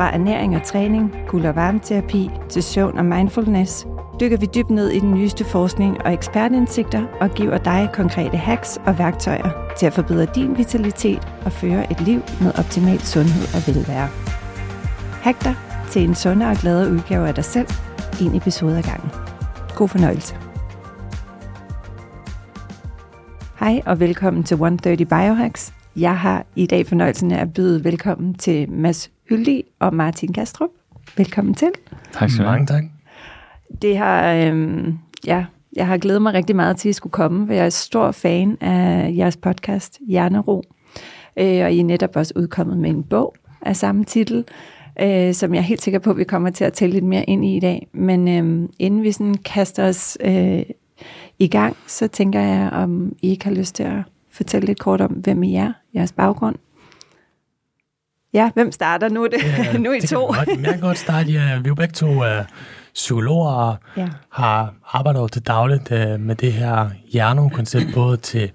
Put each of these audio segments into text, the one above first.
Fra ernæring og træning, kul- og varmeterapi til søvn og mindfulness, dykker vi dybt ned i den nyeste forskning og ekspertindsigter og giver dig konkrete hacks og værktøjer til at forbedre din vitalitet og føre et liv med optimal sundhed og velvære. Hack dig til en sundere og gladere udgave af dig selv, en episode ad gangen. God fornøjelse. Hej og velkommen til 130 Biohacks. Jeg har i dag fornøjelsen af at byde velkommen til Mads Hyldig og Martin Kastrup. Velkommen til. Tak skal du have. Mange tak. Det har, øhm, ja, jeg har glædet mig rigtig meget til, at I skulle komme, for jeg er stor fan af jeres podcast, Hjernero. Øh, og I er netop også udkommet med en bog af samme titel, øh, som jeg er helt sikker på, at vi kommer til at tælle lidt mere ind i i dag. Men øh, inden vi sådan kaster os øh, i gang, så tænker jeg, om I ikke har lyst til at fortælle lidt kort om, hvem I er, jeres baggrund. Ja, hvem starter nu? Det, Ja, nu I det to. Kan godt, jeg kan godt starte. Ja, vi er jo begge to uh, psykologer og Ja. har arbejdet til dagligt uh, med det her hjernekoncept, både til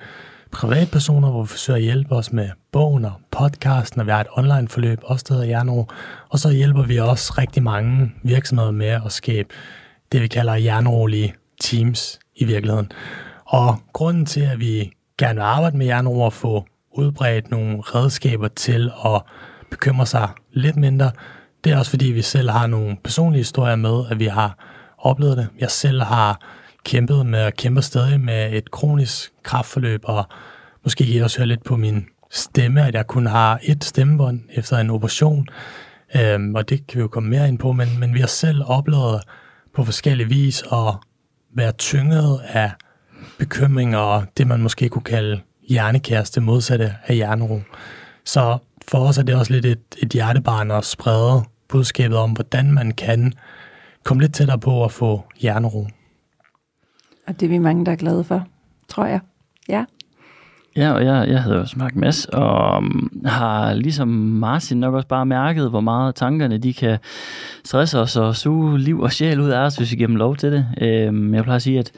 privatpersoner, hvor vi forsøger at hjælpe os med bogen og podcasten, og vi har et online forløb, også der hedder Hjernero. Og så hjælper vi også rigtig mange virksomheder med at skabe det, vi kalder hjernerolige teams i virkeligheden. Og grunden til, at vi gerne vil arbejde med Hjernero og få udbredt nogle redskaber til at bekymre sig lidt mindre, det er også fordi, vi selv har nogle personlige historier med, at vi har oplevet det. Jeg selv har kæmpet med og kæmper stadig med et kronisk kraftforløb, og måske kan I også høre lidt på min stemme, at jeg kun har et stemmebånd efter en operation, øhm, og det kan vi jo komme mere ind på, men, men vi har selv oplevet på forskellige vis at være tynget af bekymringer og det, man måske kunne kalde hjernekæreste modsatte af hjernero. Så for os er det også lidt et, et hjertebarn at sprede budskabet om, hvordan man kan komme lidt tættere på at få hjernero. Og det er vi mange, der er glade for, tror jeg. Ja. Ja, og jeg, jeg hedder jo sagt Mads, og um, har ligesom Martin nok også bare mærket, hvor meget tankerne de kan stresse os og suge liv og sjæl ud af os, hvis vi giver dem lov til det. Øhm, jeg plejer at sige, at,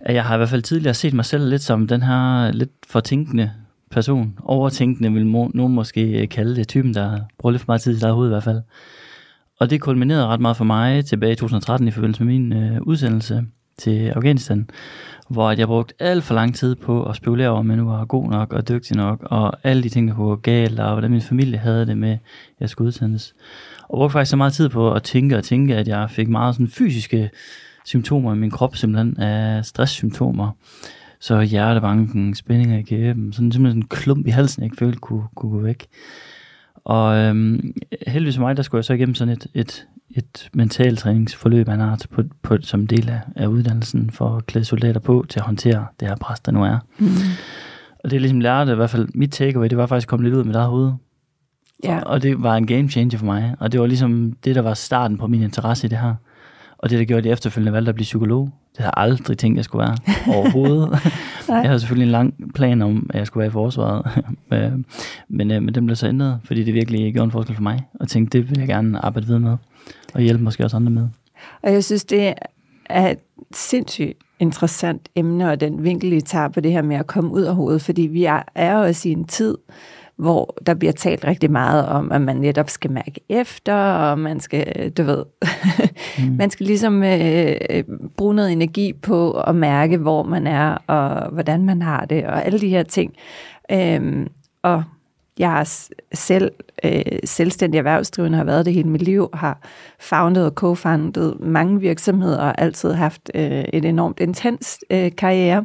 at jeg har i hvert fald tidligere set mig selv lidt som den her lidt fortænkende person. Overtænkende vil må, nogen måske øh, kalde det. Typen, der bruger lidt for meget tid i sit eget hoved i hvert fald. Og det kulminerede ret meget for mig tilbage i 2013 i forbindelse med min øh, udsendelse til Afghanistan, hvor jeg brugte alt for lang tid på at spekulere over, om jeg nu var god nok og dygtig nok, og alle de ting, der kunne gå galt, og hvordan min familie havde det med, at jeg skulle udsendes. Og brugte faktisk så meget tid på at tænke og tænke, at jeg fik meget sådan fysiske symptomer i min krop, simpelthen af stresssymptomer. Så hjertebanken, spændinger i kæben, sådan simpelthen en klump i halsen, jeg ikke følte kunne, kunne gå væk. Og øhm, heldigvis for mig, der skulle jeg så igennem sådan et, et, et mentalt træningsforløb af en art på, på, som del af, af uddannelsen for at klæde soldater på til at håndtere det her pres, der nu er. Mm. Og det er ligesom lærte, i hvert fald mit takeaway, det var faktisk at komme lidt ud af mit eget hoved. Ja. Og det var en game changer for mig. Og det var ligesom det, der var starten på min interesse i det her. Og det, der gjorde, at jeg efterfølgende valgte at blive psykolog. Det havde jeg aldrig tænkt, jeg skulle være overhovedet. jeg havde selvfølgelig en lang plan om, at jeg skulle være i forsvaret. Øh, men, øh, men den blev så ændret, fordi det virkelig gjorde en forskel for mig. Og tænkte, det vil jeg gerne arbejde videre med. Og hjælpe måske også andre med. Og jeg synes, det er et sindssygt interessant emne, og den vinkel, I tager på det her med at komme ud af hovedet, fordi vi er, er også i en tid, hvor der bliver talt rigtig meget om, at man netop skal mærke efter, og man skal, du ved, mm. man skal ligesom øh, bruge noget energi på at mærke, hvor man er, og hvordan man har det, og alle de her ting. Øhm, og jeg s- selv øh, selvstændig erhvervsdrivende, har været det hele mit liv, har founded og co-founded mange virksomheder, og altid haft øh, et enormt intens øh, karriere.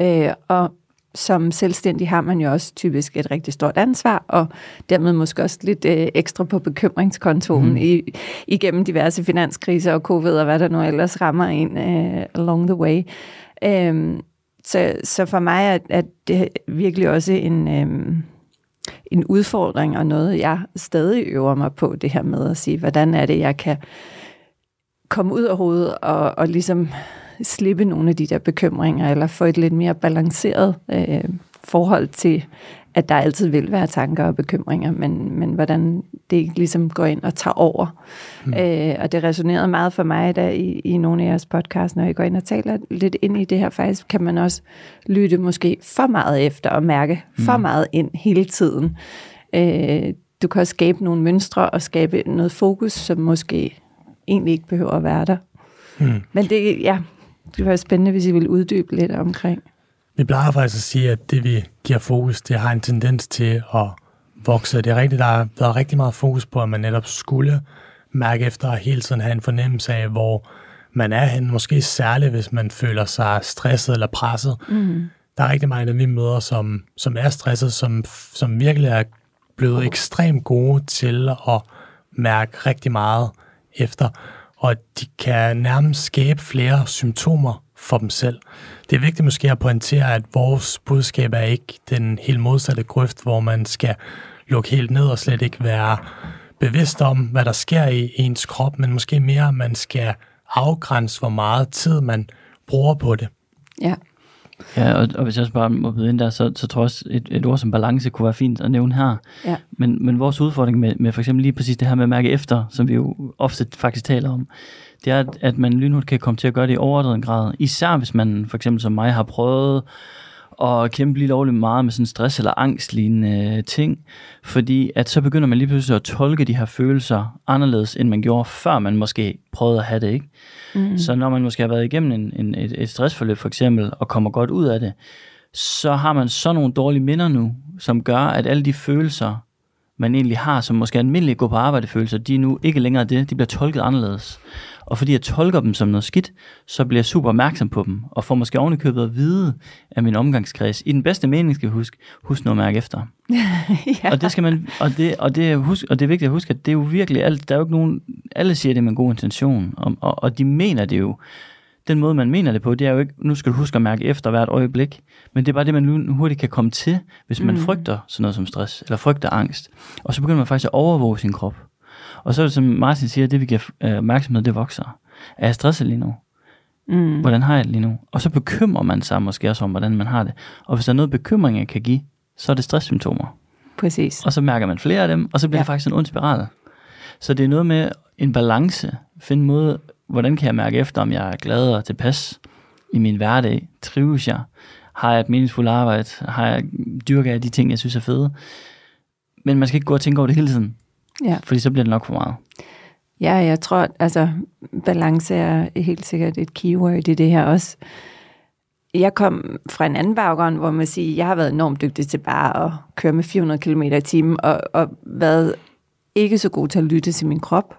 Øh, og som selvstændig har man jo også typisk et rigtig stort ansvar, og dermed måske også lidt øh, ekstra på bekymringskontoen mm. i, igennem diverse finanskriser og covid og hvad der nu ellers rammer en øh, along the way. Øhm, så, så for mig er, er det virkelig også en, øhm, en udfordring og noget, jeg stadig øver mig på, det her med at sige, hvordan er det, jeg kan komme ud af hovedet og, og ligesom slippe nogle af de der bekymringer, eller få et lidt mere balanceret øh, forhold til, at der altid vil være tanker og bekymringer, men, men hvordan det ikke ligesom går ind og tager over. Mm. Øh, og det resonerede meget for mig, da i, i nogle af jeres podcast, når I går ind og taler lidt ind i det her, faktisk kan man også lytte måske for meget efter og mærke mm. for meget ind hele tiden. Øh, du kan også skabe nogle mønstre og skabe noget fokus, som måske egentlig ikke behøver at være der. Mm. Men det, ja, det var spændende, hvis I ville uddybe lidt omkring. Vi plejer faktisk at sige, at det vi giver fokus, det har en tendens til at vokse. Det er rigtigt, der har været rigtig meget fokus på, at man netop skulle mærke efter og hele tiden have en fornemmelse af, hvor man er hen. Måske særligt, hvis man føler sig stresset eller presset. Mm. Der er rigtig mange af vi møder, som, som er stresset, som, som virkelig er blevet ekstremt gode til at mærke rigtig meget efter og de kan nærmest skabe flere symptomer for dem selv. Det er vigtigt måske at pointere, at vores budskab er ikke den helt modsatte grøft, hvor man skal lukke helt ned og slet ikke være bevidst om, hvad der sker i ens krop, men måske mere, at man skal afgrænse, hvor meget tid man bruger på det. Ja. Ja, og, og hvis jeg også bare må byde ind der, så, så tror jeg også, et, et ord som balance kunne være fint at nævne her. Ja. Men, men vores udfordring med, med for eksempel lige præcis det her med at mærke efter, som vi jo ofte faktisk taler om, det er, at, at man lynhurtigt kan komme til at gøre det i overdreven grad. Især hvis man for eksempel som mig har prøvet og kæmpe lige lovligt meget med sådan stress eller angstlignende ting, fordi at så begynder man lige pludselig at tolke de her følelser anderledes, end man gjorde, før man måske prøvede at have det, ikke? Mm. Så når man måske har været igennem en, en, et, et stressforløb for eksempel, og kommer godt ud af det, så har man så nogle dårlige minder nu, som gør, at alle de følelser, man egentlig har, som måske almindelige gå på arbejde følelser, de er nu ikke længere det, de bliver tolket anderledes. Og fordi jeg tolker dem som noget skidt, så bliver jeg super opmærksom på dem, og får måske ovenikøbet at vide af min omgangskreds. I den bedste mening skal jeg huske, husk noget at mærke efter. ja. Og det skal man, og det, og det, husk, og det er vigtigt at huske, at det er jo virkelig alt, der er jo ikke nogen, alle siger det med en god intention, og, og, og de mener det jo. Den måde, man mener det på, det er jo ikke, nu skal du huske at mærke efter hvert øjeblik, men det er bare det, man hurtigt kan komme til, hvis man mm. frygter sådan noget som stress, eller frygter angst. Og så begynder man faktisk at overvåge sin krop. Og så er det, som Martin siger, det vi giver øh, opmærksomhed, det vokser. Er jeg stresset lige nu? Mm. Hvordan har jeg det lige nu? Og så bekymrer man sig måske også om, hvordan man har det. Og hvis der er noget bekymring, jeg kan give, så er det stresssymptomer. Præcis. Og så mærker man flere af dem, og så bliver ja. det faktisk en ond spiral. Så det er noget med en balance. Finde en måde, hvordan kan jeg mærke efter, om jeg er glad og tilpas i min hverdag? Trives jeg? Har jeg et meningsfuldt arbejde? Har jeg dyrker jeg de ting, jeg synes er fede? Men man skal ikke gå og tænke over det hele tiden. Ja. Fordi så bliver det nok for meget. Ja, jeg tror, altså balance er helt sikkert et keyword i det her også. Jeg kom fra en anden baggrund, hvor man siger, jeg har været enormt dygtig til bare at køre med 400 km i timen, og, og været ikke så god til at lytte til min krop.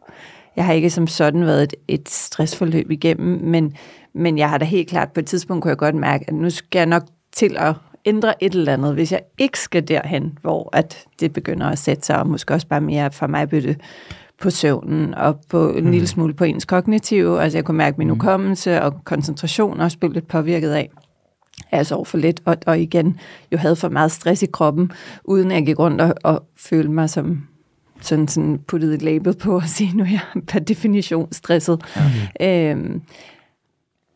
Jeg har ikke som sådan været et, et stressforløb igennem, men, men jeg har da helt klart på et tidspunkt kunne jeg godt mærke, at nu skal jeg nok til at ændre et eller andet, hvis jeg ikke skal derhen, hvor at det begynder at sætte sig, og måske også bare mere for mig bytte på søvnen og på en mm. lille smule på ens kognitive. Altså jeg kunne mærke min mm. hukommelse og koncentration også blev lidt påvirket af, jeg sov for lidt, og, og igen jo havde for meget stress i kroppen, uden at jeg gik rundt og, og følte mig som sådan, sådan puttet et label på at sige, nu er jeg per definition stresset. Okay. Øhm,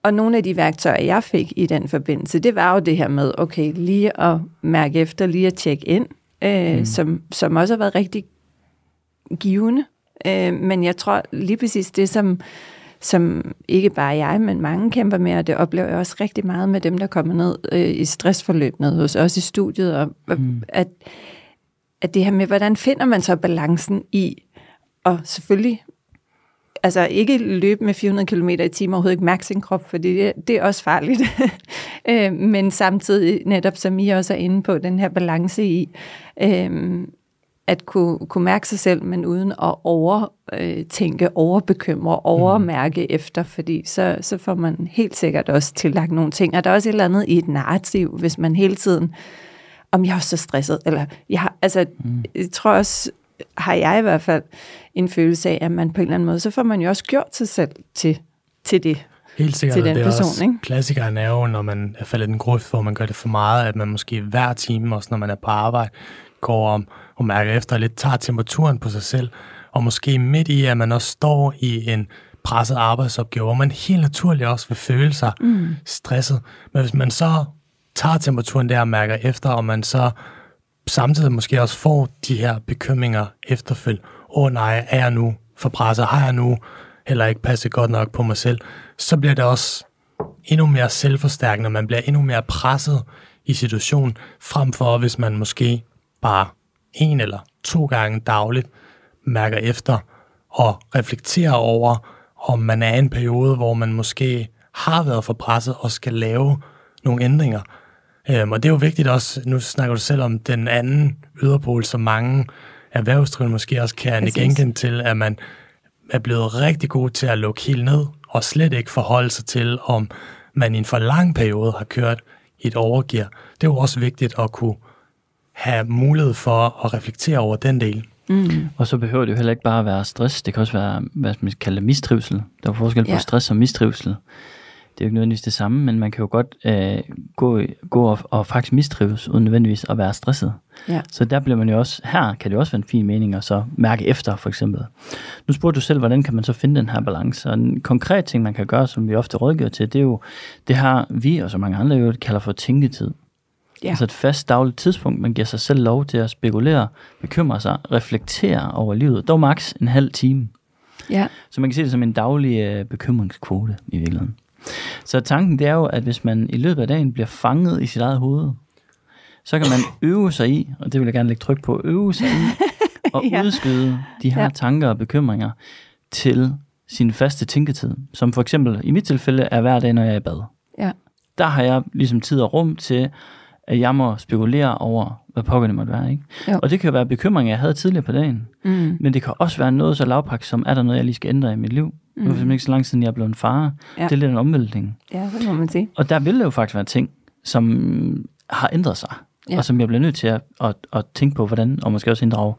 og nogle af de værktøjer, jeg fik i den forbindelse, det var jo det her med, okay, lige at mærke efter, lige at tjekke ind, øh, mm. som, som også har været rigtig givende. Øh, men jeg tror lige præcis det, som, som ikke bare jeg, men mange kæmper med, og det oplever jeg også rigtig meget med dem, der kommer ned øh, i stressforløb ned hos os i studiet, og mm. at, at det her med, hvordan finder man så balancen i, og selvfølgelig altså ikke løbe med 400 km i timen, overhovedet ikke mærke sin krop, for det, det er også farligt. øh, men samtidig netop, som I også er inde på, den her balance i, øh, at kunne, kunne mærke sig selv, men uden at overtænke, overbekymre, overmærke mm. efter, fordi så, så får man helt sikkert også tillagt nogle ting. Og der er også et eller andet i et narrativ, hvis man hele tiden, om jeg er så stresset, eller jeg har, altså, mm. jeg tror også, har jeg i hvert fald en følelse af, at man på en eller anden måde, så får man jo også gjort sig selv til, til det. Helt sikkert, til den det er person, også, ikke? klassikeren er jo, når man er faldet i den grøft, hvor man gør det for meget, at man måske hver time, også når man er på arbejde, går om og mærker efter lidt, tager temperaturen på sig selv, og måske midt i, at man også står i en presset arbejdsopgave, hvor man helt naturligt også vil føle sig mm. stresset. Men hvis man så tager temperaturen der og mærker efter, og man så samtidig måske også får de her bekymringer efterfølgende. Åh oh, nej, er jeg nu for presset? Har jeg nu heller ikke passet godt nok på mig selv? Så bliver det også endnu mere selvforstærkende, man bliver endnu mere presset i situationen, frem for hvis man måske bare en eller to gange dagligt mærker efter og reflekterer over, om man er i en periode, hvor man måske har været for presset og skal lave nogle ændringer. Øhm, og det er jo vigtigt også, nu snakker du selv om den anden yderpol, som mange erhvervsdrivende måske også kan Præcis. genkende til, at man er blevet rigtig god til at lukke helt ned, og slet ikke forholde sig til, om man i en for lang periode har kørt i et overgear. Det er jo også vigtigt at kunne have mulighed for at reflektere over den del. Mm. Og så behøver det jo heller ikke bare at være stress. Det kan også være, hvad man kalder mistrivsel. Der er forskel på Ja. stress og mistrivsel. Det er jo ikke nødvendigvis det samme, men man kan jo godt øh, gå, gå og, og faktisk mistrives, uden nødvendigvis at være stresset. Ja. Så der bliver man jo også, her kan det jo også være en fin mening at så mærke efter, for eksempel. Nu spurgte du selv, hvordan kan man så finde den her balance? Og en konkret ting, man kan gøre, som vi ofte rådgiver til, det er jo, det har vi og så mange andre jo kalder for tænketid. Ja. Altså et fast dagligt tidspunkt, man giver sig selv lov til at spekulere, bekymre sig, reflektere over livet. Dog maks en halv time. Ja. Så man kan se det som en daglig øh, bekymringskvote i virkeligheden. Så tanken det er jo, at hvis man i løbet af dagen bliver fanget i sit eget hoved, så kan man øve sig i, og det vil jeg gerne lægge tryk på, øve sig i at Ja. udskyde de her Ja. tanker og bekymringer til sin faste tænketid. Som for eksempel i mit tilfælde er hver dag, når jeg er i bad. Ja. Der har jeg ligesom tid og rum til, at jeg må spekulere over, hvad pokker det måtte være. Ikke? Jo. Og det kan jo være bekymringer, jeg havde tidligere på dagen. Mm. Men det kan også være noget så lavpraktisk, som er der noget, jeg lige skal ændre i mit liv. Mm. Nu er det simpelthen ikke så lang siden, jeg er blevet en far. Ja. Det er lidt en omvæltning. Ja, det må man sige. Og der vil det jo faktisk være ting, som har ændret sig. Ja. Og som jeg bliver nødt til at, at, at tænke på, hvordan, og måske også inddrage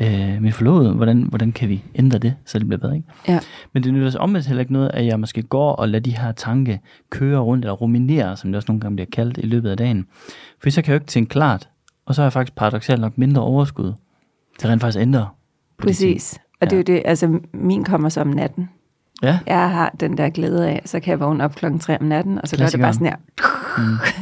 øh, min forlovede, hvordan, hvordan kan vi ændre det, så det bliver bedre. Ikke? Ja. Men det nytter så omvendt heller ikke noget, at jeg måske går og lader de her tanke køre rundt, eller ruminere, som det også nogle gange bliver kaldt i løbet af dagen. For så kan jeg jo ikke tænke klart, og så har jeg faktisk paradoxalt nok mindre overskud til rent faktisk ændre. Præcis. Og det er jo det, altså min kommer så om natten. Ja, Jeg har den der glæde af, så kan jeg vågne op klokken 3 om natten, og så gør det bare sådan her.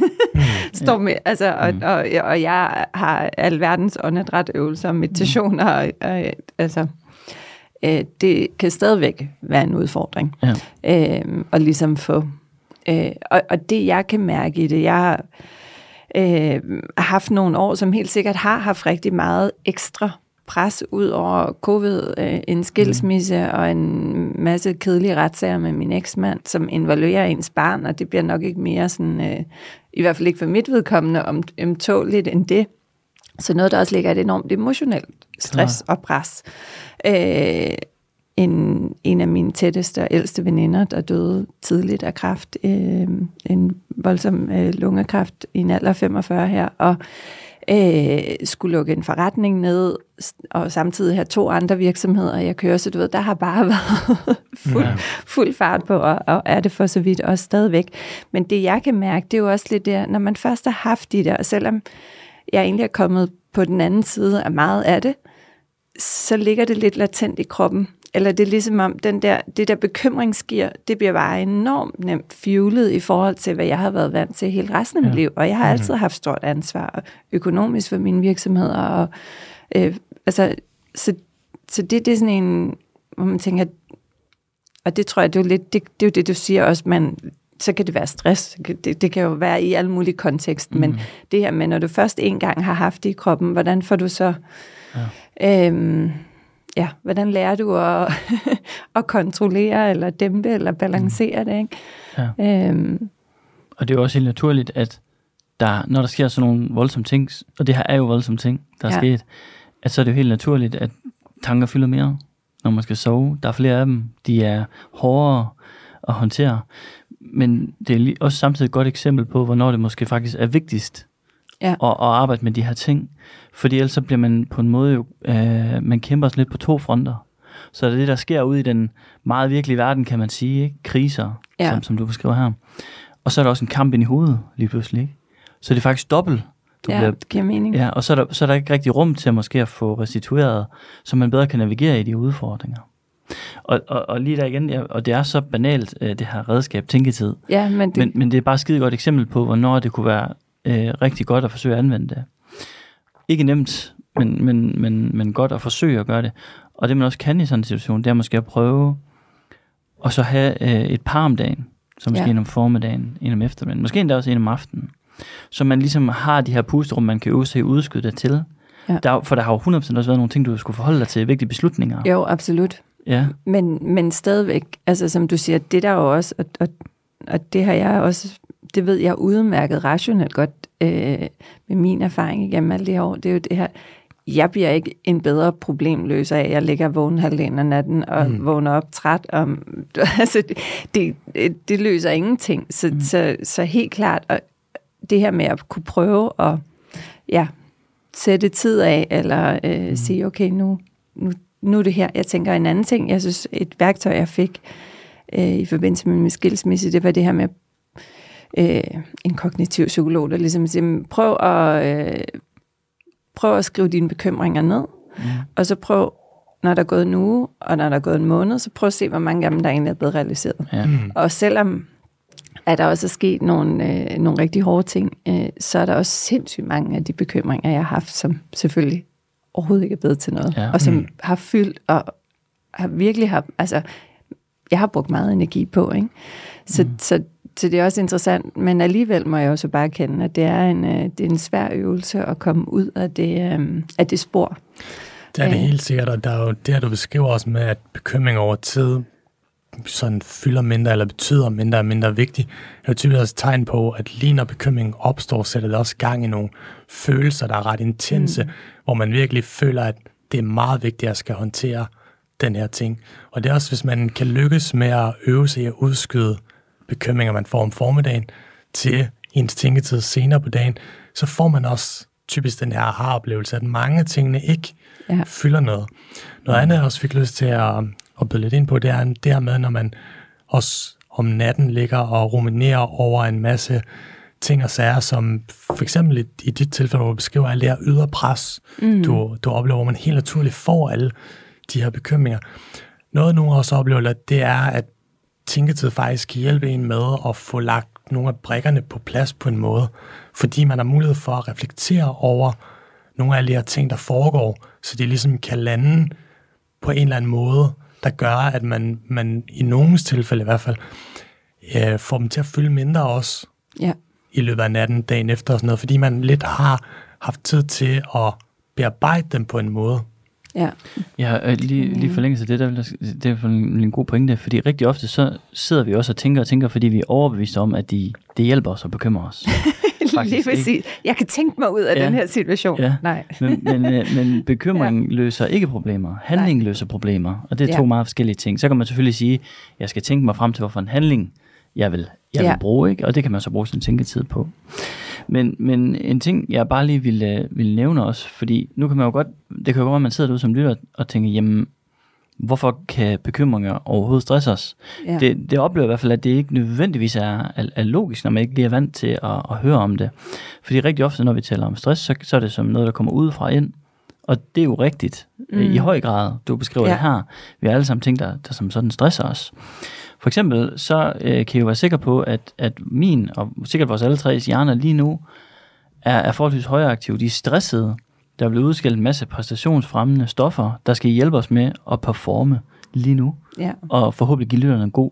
Står med, altså, og, og, og jeg har alverdens åndedrætøvelser, meditationer, og, og, altså, øh, det kan stadigvæk være en udfordring. ja. øh, og ligesom få... Øh, og, og det, jeg kan mærke i det, jeg har øh, haft nogle år, som helt sikkert har haft rigtig meget ekstra pres ud over covid, øh, en skilsmisse mm. og en masse kedelige retssager med min eksmand, som involverer ens barn, og det bliver nok ikke mere sådan, øh, i hvert fald ikke for mit vedkommende, om, ømtåligt end det. Så noget, der også ligger et enormt emotionelt stress og pres. Øh, en, en af mine tætteste og ældste veninder, der døde tidligt af kræft, øh, en voldsom øh, lungekræft i en alder af 45 her, og øh, skulle lukke en forretning ned, og samtidig have to andre virksomheder, jeg kører, så du ved, der har bare været fuld, Ja. fuld fart på, og, og er det for så vidt også stadigvæk. Men det jeg kan mærke, det er jo også lidt der, når man først har haft de der, og selvom jeg egentlig er kommet på den anden side af meget af det, så ligger det lidt latent i kroppen. Eller det er ligesom om, den der, det der bekymringsgear, det bliver bare enormt nemt fuelet i forhold til, hvad jeg har været vant til hele resten af mit Ja. liv. Og jeg har altid haft stort ansvar økonomisk for mine virksomheder. Og, øh, altså, så, så det, det er sådan en, hvor man tænker, og det tror jeg, det er jo lidt, det, det er jo det, du siger også, man, så kan det være stress. Det, det kan jo være i alle mulige kontekster, mm. men det her med, når du først en gang har haft det i kroppen, hvordan får du så... Ja. Øhm, ja, hvordan lærer du at, at kontrollere, eller dæmpe, eller balancere det, ikke? Ja. Øhm, Og det er jo også helt naturligt, at der, når der sker sådan nogle voldsomme ting, og det her er jo voldsomme ting, der er ja. sket, at så er det jo helt naturligt, at tanker fylder mere, når man skal sove. Der er flere af dem. De er hårdere at håndtere. Men det er også samtidig et godt eksempel på, hvornår det måske faktisk er vigtigst Ja. at, at arbejde med de her ting. Fordi ellers så bliver man på en måde jo, øh, man kæmper lidt på to fronter. Så er det det, der sker ude i den meget virkelige verden, kan man sige, ikke? kriser, Ja. som, som du beskriver her. Og så er der også en kamp ind i hovedet lige pludselig. Ikke? Så det er faktisk dobbelt, du ja, bliver det giver mening. Ja, og så er, der, så er der ikke rigtig rum til at måske at få restitueret, så man bedre kan navigere i de udfordringer. Og, og, og lige der igen, ja, og det er så banalt, øh, det her redskab, tænketid, Ja, men det, men, men det er bare et skide godt eksempel på, hvornår det kunne være øh, rigtig godt at forsøge at anvende det. Ikke nemt, men, men, men, men godt at forsøge at gøre det. Og det man også kan i sådan en situation, det er måske at prøve og så have øh, et par om dagen, så måske Ja. en om formiddagen, en om eftermiddagen, måske endda også en om aftenen. Så man ligesom har de her pusterum, man kan øve sig i udskyde det til. Ja. Der, er for der har jo 100% også været nogle ting, du skulle forholde dig til, vigtige beslutninger. jo, absolut. Ja, Men, men stadigvæk, altså som du siger, det der jo også, og, og, og det har jeg også, det ved jeg udmærket rationelt godt øh, med min erfaring igennem alle de her år, det er jo det her, jeg bliver ikke en bedre problemløser af, at jeg ligger vågen halvdelen af natten og mm. vågner op træt. Om, altså, det, det, det løser ingenting. Så, mm. så, så helt klart, og det her med at kunne prøve at ja, sætte tid af, eller øh, mm. sige, okay, nu, nu, nu er det her. Jeg tænker en anden ting. Jeg synes, et værktøj, jeg fik øh, i forbindelse med min skilsmisse, det var det her med øh, en kognitiv psykolog, der ligesom siger, "Men prøv at, øh, prøv at skrive dine bekymringer ned, mm. og så prøv, når der er gået en uge, og når der er gået en måned, så prøv at se, hvor mange af dem, der egentlig er blevet realiseret. ja. Mm. Og selvom at der også er sket nogle, øh, nogle rigtig hårde ting, øh, så er der også sindssygt mange af de bekymringer, jeg har haft, som selvfølgelig overhovedet ikke er blevet til noget, Ja. og som Mm. har fyldt og har virkelig har, altså, jeg har brugt meget energi på, ikke? Så, mm. så, så det er også interessant, men alligevel må jeg også bare kende, at det er en, øh, det er en svær øvelse at komme ud af det, øh, af det spor. Det er det Ja. helt sikkert, og der er jo det, du beskriver også med, at bekymring over tid sådan fylder mindre, eller betyder mindre og mindre vigtigt, er jo typisk også et tegn på, at lige når bekymringen opstår, sætter det også gang i nogle følelser, der er ret intense, mm. hvor man virkelig føler, at det er meget vigtigt, at jeg skal håndtere den her ting. Og det er også, hvis man kan lykkes med at øve sig i at udskyde bekymringer, man får om formiddagen, til ens tænketid senere på dagen, så får man også typisk den her aha-oplevelse, at mange af tingene ikke Ja. fylder noget. Noget andet, jeg også fik lyst til at, at byde lidt ind på, det er det her med, når man også om natten ligger og ruminerer over en masse ting og sager, som for eksempel i, i dit tilfælde, hvor du beskriver alt det her ydre pres, mm. du, du oplever, hvor man helt naturligt får alle de her bekymringer. Noget, nogle også oplever, det er, at tænketid faktisk kan hjælpe en med at få lagt nogle af brækkerne på plads på en måde, fordi man har mulighed for at reflektere over nogle af de her ting, der foregår, så de ligesom kan lande på en eller anden måde, der gør, at man, man i nogens tilfælde i hvert fald, øh, får dem til at fylde mindre også Ja. i løbet af natten, dagen efter og sådan noget, fordi man lidt har haft tid til at bearbejde dem på en måde. Ja. Ja, øh, lige, lige forlængelse af det, der, det er en, en god pointe, fordi rigtig ofte så sidder vi også og tænker og tænker, fordi vi er overbeviste om, at de, det hjælper os og bekymrer os. Faktisk Lige præcis. Jeg kan tænke mig ud af Ja. den her situation. Ja. Nej. Men, men, øh, men bekymring ja. løser ikke problemer. Handling løser problemer, og det er to Ja. meget forskellige ting. Så kan man selvfølgelig sige, jeg skal tænke mig frem til, hvorfor en handling jeg vil, jeg Ja. vil bruge, ikke? og det kan man så bruge sin tænketid på. Men, men en ting, jeg bare lige ville, ville nævne også, fordi nu kan man jo godt, det kan jo godt være, at man sidder derude som lytter og tænker, jamen, hvorfor kan bekymringer overhovedet stresse os? Ja. Det, det oplever jeg i hvert fald, at det ikke nødvendigvis er, er, er logisk, når man ikke lige er vant til at, at høre om det. Fordi rigtig ofte, når vi taler om stress, så, så er det som noget, der kommer udefra ind. Og det er jo rigtigt mm. i høj grad, du beskriver Ja. ja. det her. Vi har alle sammen ting, der, der som sådan stresser os. For eksempel, så øh, kan I jo være sikker på, at, at min, og sikkert vores alle tres hjerner lige nu, er, er forholdsvis højere aktive. De er stressede. Der bliver udskilt en masse præstationsfremmende stoffer, der skal hjælpe os med at performe lige nu Ja. og forhåbentlig give lytterne en god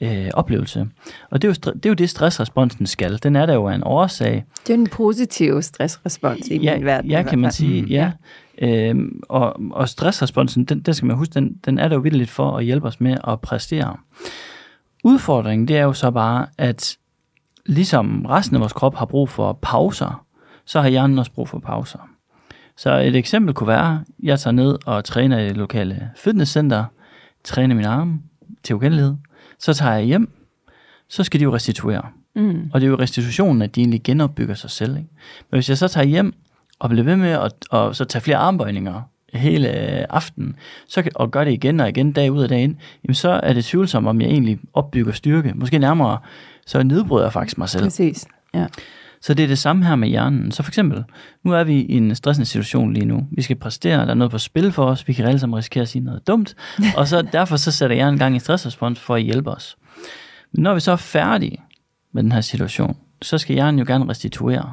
øh, oplevelse. Og det er, jo, det er jo det, stressresponsen skal. Den er der jo af en årsag. Det er en positiv stressrespons i ja, min verden. Ja, kan man sige, Mm. ja. Øhm, og, og stressresponsen, den, den skal man huske, den, den er der jo vildt for at hjælpe os med at præstere. Udfordringen, det er jo så bare, at ligesom resten af vores krop har brug for pauser, så har hjernen også brug for pauser. Så et eksempel kunne være, at jeg tager ned og træner i det lokale fitnesscenter, træner mine arme til ukendelighed, så tager jeg hjem, så skal de jo restituere. Mm. Og det er jo restitutionen, at de egentlig genopbygger sig selv. Ikke? Men hvis jeg så tager hjem og bliver ved med at og så tage flere armbøjninger hele aften, så kan, og gør det igen og igen, dag ud og dag ind, jamen så er det tvivlsomt, om jeg egentlig opbygger styrke. Måske nærmere, så nedbryder jeg faktisk mig selv. Præcis. Ja. Så det er det samme her med hjernen. Så for eksempel, nu er vi i en stressende situation lige nu. Vi skal præstere, der er noget på spil for os, vi kan alle sammen risikere at sige noget dumt, og så derfor så sætter hjernen gang i stressrespons for at hjælpe os. Men når vi så er færdige med den her situation, så skal hjernen jo gerne restituere.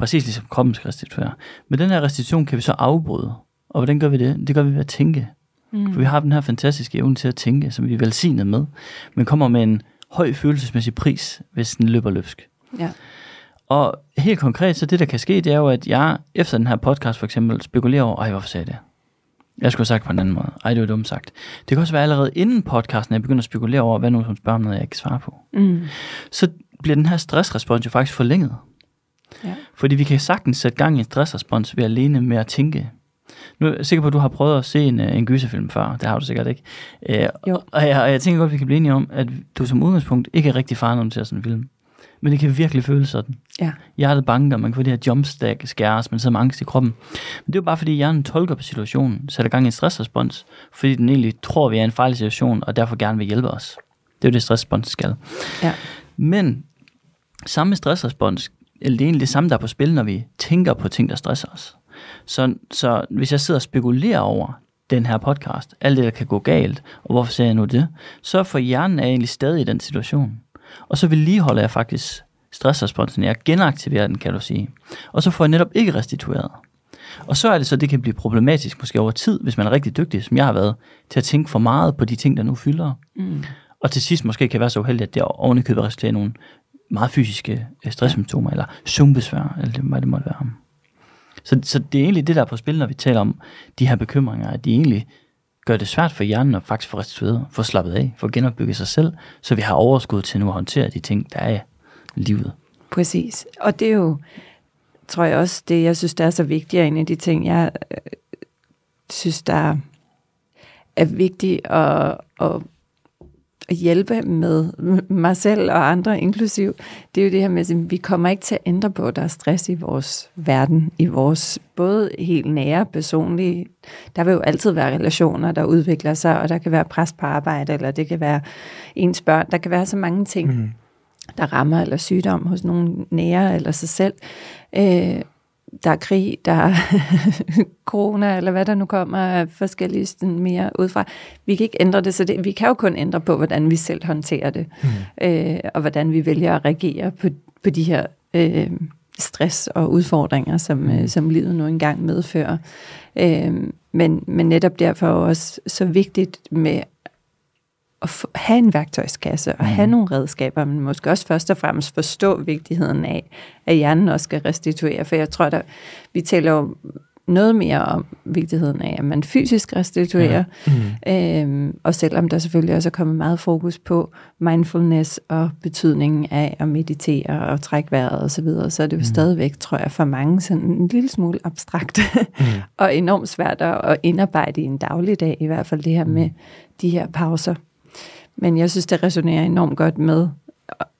Præcis ligesom kroppen skal restituere. Men den her restitution kan vi så afbryde. Og hvordan gør vi det? Det gør vi ved at tænke. Mm. For vi har den her fantastiske evne til at tænke, som vi er velsignet med, men kommer med en høj følelsesmæssig pris, hvis den løber løbsk. Ja. Og helt konkret, så det der kan ske, det er jo, at jeg efter den her podcast for eksempel spekulerer over, ej, hvorfor sagde jeg det? Jeg skulle have sagt på en anden måde. Ej, det var dumt sagt. Det kan også være allerede inden podcasten, at jeg begynder at spekulere over, hvad nogen som spørger om noget, jeg ikke kan svare på. Mm. Så bliver den her stressrespons jo faktisk forlænget. Ja. Fordi vi kan sagtens sætte gang i en stressrespons ved alene med at tænke. Nu er jeg sikker på, at du har prøvet at se en, øh, en gyserfilm før. Det har du sikkert ikke. Øh, Jo. Og, jeg, og jeg tænker godt, at vi kan blive enige om, at du som udgangspunkt ikke er rigtig far, når du ser sådan en film. Men det kan virkelig føles sådan. Ja. Hjertet banker, man kan få det her jumpstack skæres, man sidder med angst i kroppen. Men det er jo bare fordi hjernen tolker på situationen, sætter gang i en stressrespons, fordi den egentlig tror, vi er i en farlig situation, og derfor gerne vil hjælpe os. Det er jo det, stressrespons skal. Ja. Men samme stressrespons, eller det er egentlig det samme, der er på spil, når vi tænker på ting, der stresser os. Så, så hvis jeg sidder og spekulerer over den her podcast, alt det, der kan gå galt, og hvorfor siger jeg nu det, så for hjernen er jeg egentlig stadig i den situation. Og så vedligeholder jeg faktisk stressresponsen. Jeg genaktiverer den, kan du sige. Og så får jeg netop ikke restitueret. Og så er det så, det kan blive problematisk måske over tid, hvis man er rigtig dygtig, som jeg har været, til at tænke for meget på de ting, der nu fylder. Mm. Og til sidst måske kan være så uheldigt, at det ovenikøbet resulterer i nogle meget fysiske øh, stresssymptomer, eller sumbesvær, eller det, hvad det måtte være. Så, så det er egentlig det, der er på spil, når vi taler om de her bekymringer, at de egentlig gør det svært for hjernen at faktisk få restitueret, få slappet af, få genopbygget sig selv, så vi har overskud til nu at håndtere de ting, der er i livet. Præcis. Og det er jo, tror jeg også, det jeg synes, der er så vigtigt, og en af de ting, jeg øh, synes, der er vigtigt at, at hjælpe med mig selv og andre inklusiv, det er jo det her med, at vi kommer ikke til at ændre på, at der er stress i vores verden, i vores både helt nære, personlige, der vil jo altid være relationer, der udvikler sig, og der kan være pres på arbejde, eller det kan være ens børn, der kan være så mange ting. Mm der rammer, eller sygdom hos nogen nære, eller sig selv. Øh, der er krig, der er corona, eller hvad der nu kommer af forskellige sådan mere udefra. Vi kan ikke ændre det, så det, vi kan jo kun ændre på, hvordan vi selv håndterer det, mm. øh, og hvordan vi vælger at reagere på, på de her øh, stress og udfordringer, som, mm. øh, som livet nu engang medfører. Øh, men, men netop derfor også så vigtigt med at have en værktøjskasse og have nogle redskaber, men måske også først og fremmest forstå vigtigheden af, at hjernen også skal restituere. For jeg tror, at vi taler jo noget mere om vigtigheden af, at man fysisk restituerer. Ja. Mm. Øhm, og selvom der selvfølgelig også er kommet meget fokus på mindfulness og betydningen af at meditere og trække vejret osv., så, videre, så er det jo mm. stadigvæk, tror jeg, for mange sådan en lille smule abstrakt mm. og enormt svært at indarbejde i en dagligdag, i hvert fald det her med de her pauser. Men jeg synes, det resonerer enormt godt med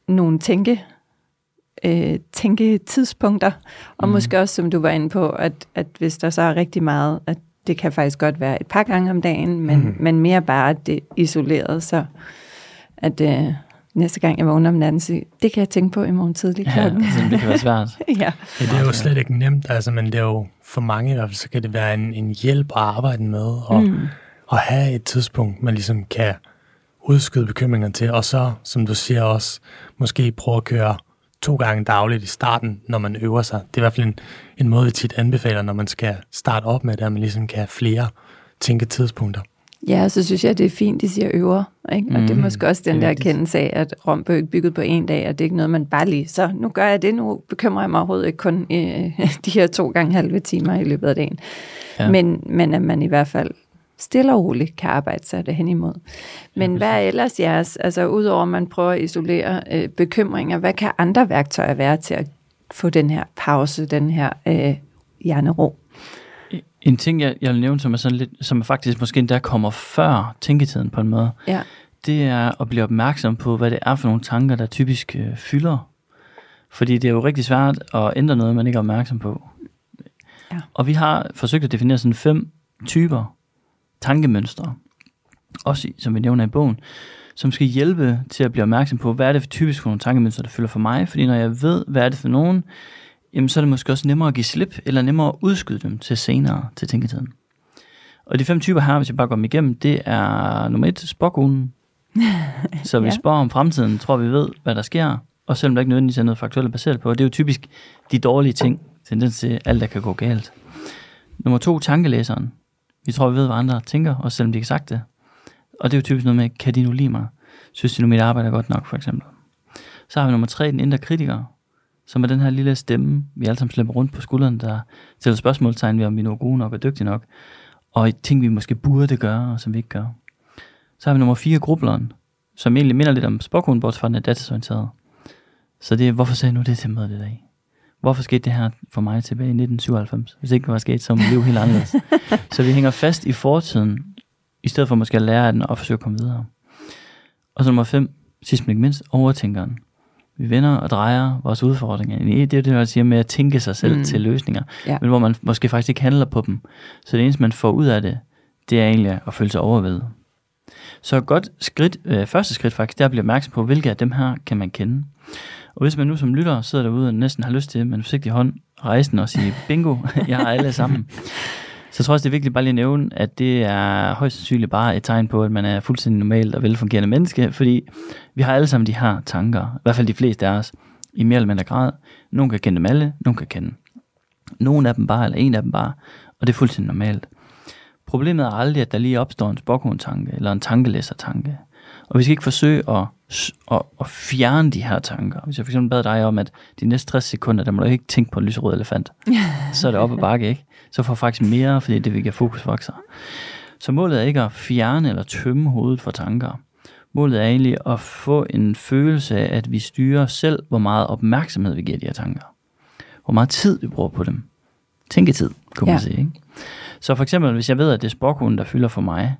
nogle tænke, øh, tænke tidspunkter, og mm. måske også, som du var inde på, at, at hvis der så er rigtig meget, at det kan faktisk godt være et par gange om dagen, men, mm. men mere bare, det er isoleret, så at øh, næste gang jeg vågner om natten, så det kan jeg tænke på i morgen tidlig klokken. Ja, altså, det kan være svært. ja. ja. det er jo slet ikke nemt, altså, men det er jo for mange i hvert fald, så kan det være en, en hjælp at arbejde med, og mm. at have et tidspunkt, man ligesom kan udskyde bekymringerne til, og så, som du siger også, måske prøve at køre to gange dagligt i starten, når man øver sig. Det er i hvert fald en, en måde, vi tit anbefaler, når man skal starte op med det, at man ligesom kan have flere tænketidspunkter. Ja, så synes jeg, det er fint, de siger øver. Ikke? Og mm, det er måske også den der kendelse af, at Rom blev ikke bygget på en dag, og det er ikke noget, man bare lige, så nu gør jeg det, nu bekymrer jeg mig overhovedet ikke kun øh, de her to gange halve timer i løbet af dagen. Ja. Men, men at man i hvert fald stille og roligt kan arbejde sig det hen imod. Men hvad er ellers jeres, altså udover at man prøver at isolere øh, bekymringer, hvad kan andre værktøjer være til at få den her pause, den her øh, hjernero? En ting, jeg, jeg vil nævne, som er, sådan lidt, som er faktisk måske endda kommer før tænketiden på en måde, Ja. det er at blive opmærksom på, hvad det er for nogle tanker, der typisk øh, fylder. Fordi det er jo rigtig svært at ændre noget, man ikke er opmærksom på. Ja. Og vi har forsøgt at definere sådan fem typer tankemønstre, også som vi nævner i bogen, som skal hjælpe til at blive opmærksom på, hvad er det for typisk for nogle tankemønstre, der fylder for mig. Fordi når jeg ved, hvad er det for nogen, jamen så er det måske også nemmere at give slip, eller nemmere at udskyde dem til senere, til tænketiden. Og de fem typer her, hvis jeg bare går dem igennem, det er nummer et, spåkonen. Så vi Ja. spår om fremtiden, tror vi ved, hvad der sker, og selvom der ikke nødvendigvis er noget faktuelt at basere det på, det er jo typisk de dårlige ting, tendens til alt, der kan gå galt. Nummer to, tankelæseren. Vi tror, vi ved, hvad andre tænker, også selvom de ikke har sagt det. Og det er jo typisk noget med, kan de nu lide mig? Synes de nu, mit arbejde er godt nok, for eksempel. Så har vi nummer tre, den indre kritiker, som er den her lille stemme, vi alle sammen slæber rundt på skulderen, der stiller spørgsmålstegn ved, om vi nu er gode nok og dygtige nok, og ting, vi måske burde gøre, og som vi ikke gør. Så har vi nummer fire, grubleren, som egentlig minder lidt om spokkonen, bortset fra den er datasorienteret. Så det er, hvorfor sagde jeg nu det til mødet i dag? Hvorfor skete det her for mig tilbage i 1997? Hvis ikke det var sket, så var mit liv helt anderledes. så vi hænger fast i fortiden, i stedet for måske at lære af den og forsøge at komme videre. Og så nummer fem, sidst men ikke mindst, overtænkeren. Vi vender og drejer vores udfordringer. Det er det, jeg siger med at tænke sig selv Mm. mm. til løsninger, Ja. men hvor man måske faktisk ikke handler på dem. Så det eneste, man får ud af det, det er egentlig at føle sig overvældet. Så et godt skridt, øh, første skridt faktisk, det er at blive opmærksom på, hvilke af dem her kan man kende. Og hvis man nu som lytter sidder derude og næsten har lyst til med en forsigtig hånd rejse den og sige, bingo, jeg har alle sammen. Så jeg tror også, det er vigtigt bare lige at nævne, at det er højst sandsynligt bare et tegn på, at man er fuldstændig normalt og velfungerende menneske, fordi vi har alle sammen de her tanker, i hvert fald de fleste af os, i mere eller mindre grad. Nogle kan kende dem alle, nogle kan kende nogle af dem bare, eller en af dem bare, og det er fuldstændig normalt. Problemet er aldrig, at der lige opstår en spokkontanke eller en tankelæsertanke. Og vi skal ikke forsøge at, at, at fjerne de her tanker. Hvis jeg for eksempel bad dig om, at de næste 60 sekunder, der må du ikke tænke på en lyserød elefant, så er det op ad bakke, ikke? Så får faktisk mere, fordi det vil give fokus vokser. Så målet er ikke at fjerne eller tømme hovedet for tanker. Målet er egentlig at få en følelse af, at vi styrer selv, hvor meget opmærksomhed vi giver de her tanker. Hvor meget tid vi bruger på dem. Tænketid, kunne man Ja. sige. Ikke? Så for eksempel, hvis jeg ved, at det er spokhunden, der fylder for mig,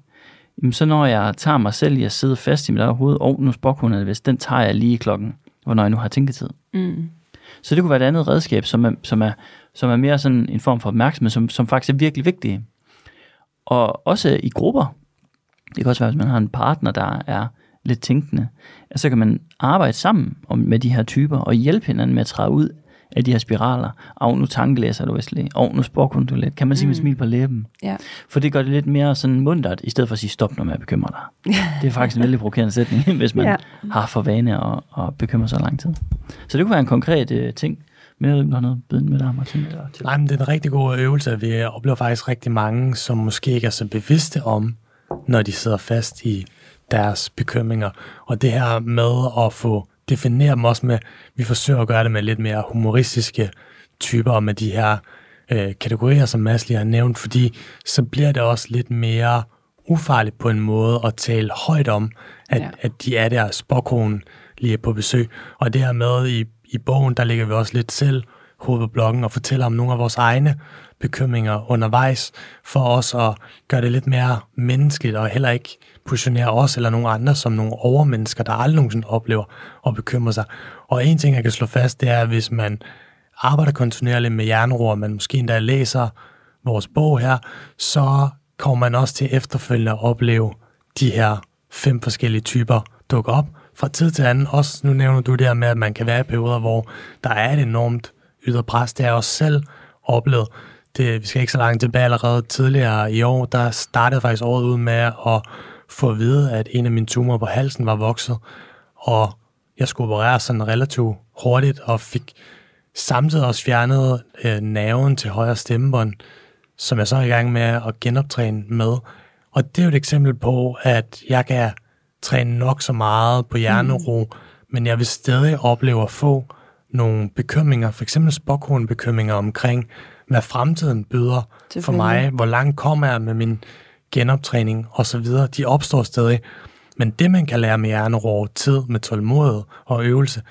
jamen så når jeg tager mig selv i at sidde fast i mit eget hoved, og nu spokhunden er det vist, den tager jeg lige i klokken, hvornår jeg nu har tænketid. Mm. Så det kunne være et andet redskab, som er, som er, som er mere sådan en form for opmærksomhed, som, som faktisk er virkelig vigtig. Og også i grupper. Det kan også være, hvis man har en partner, der er lidt tænkende, at så kan man arbejde sammen med de her typer og hjælpe hinanden med at træde ud af de her spiraler. Og nu tankelæser du vist lidt. Og nu spår du lidt. Kan man sige med Mm. smil på læben? Ja. For det gør det lidt mere sådan mundret, i stedet for at sige stop, når man bekymrer dig. Det er faktisk en vældig provokerende sætning, hvis man Ja. har for vane at, at bekymre sig lang tid. Så det kunne være en konkret øh, ting. Men jeg ved ikke, om noget ind med dig, Martin. Eller til. Nej, men det er en rigtig god øvelse. Vi oplever faktisk rigtig mange, som måske ikke er så bevidste om, når de sidder fast i deres bekymringer. Og det her med at få definere dem også med, vi forsøger at gøre det med lidt mere humoristiske typer og med de her øh, kategorier, som Mads lige har nævnt, fordi så bliver det også lidt mere ufarligt på en måde at tale højt om, at, Ja. at de er der spåkonen lige er på besøg. Og det her med i, i bogen, der ligger vi også lidt selv hovedet på bloggen og fortæller om nogle af vores egne bekymringer undervejs, for os at gøre det lidt mere menneskeligt, og heller ikke positionere os eller nogle andre som nogle overmennesker, der aldrig nogensinde oplever og bekymrer sig. Og en ting, jeg kan slå fast, det er, at hvis man arbejder kontinuerligt med jernroer, man måske endda læser vores bog her, så kommer man også til efterfølgende at opleve de her fem forskellige typer dukke op fra tid til anden. Også nu nævner du det her med, at man kan være i perioder, hvor der er et enormt ydre pres. Det er jeg også selv oplevet. Det, vi skal ikke så langt tilbage allerede tidligere i år, der startede faktisk året ud med at få at vide, at en af mine tumorer på halsen var vokset, og jeg skulle operere sådan relativt hurtigt, og fik samtidig også fjernet øh, nerven til højre stemmebånd, som jeg så er i gang med at genoptræne med. Og det er jo et eksempel på, at jeg kan træne nok så meget på hjernero, mm. men jeg vil stadig opleve at få nogle bekymringer, for eksempel bekymringer omkring, hvad fremtiden byder for mig, hvor langt kommer jeg med min genoptræning osv. De opstår stadig. Men det, man kan lære med hjernero over tid, med tålmodighed og øvelse,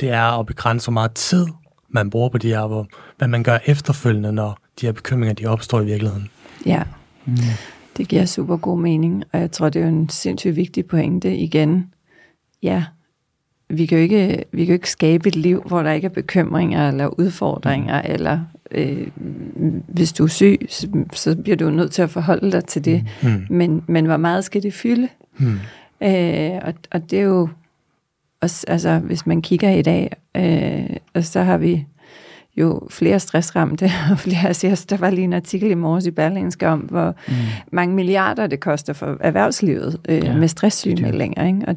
det er at begrænse, hvor meget tid man bruger på de her, hvor, hvad man gør efterfølgende, når de her bekymringer, de opstår i virkeligheden. Ja, mm. det giver super god mening, og jeg tror, det er en sindssygt vigtig pointe igen. Ja, vi kan jo ikke, vi kan jo ikke skabe et liv, hvor der ikke er bekymringer eller udfordringer, mm. eller øh, hvis du er syg, så, så bliver du nødt til at forholde dig til det. Mm. Men, men hvor meget skal det fylde? Mm. Øh, og, og det er jo også, altså hvis man kigger i dag, øh, og så har vi jo flere stressramte og flere siger, der var lige en artikel i morges i Berlingske om, hvor mm. mange milliarder det koster for erhvervslivet øh, ja, med stresssygemeldinger. Ikke? Og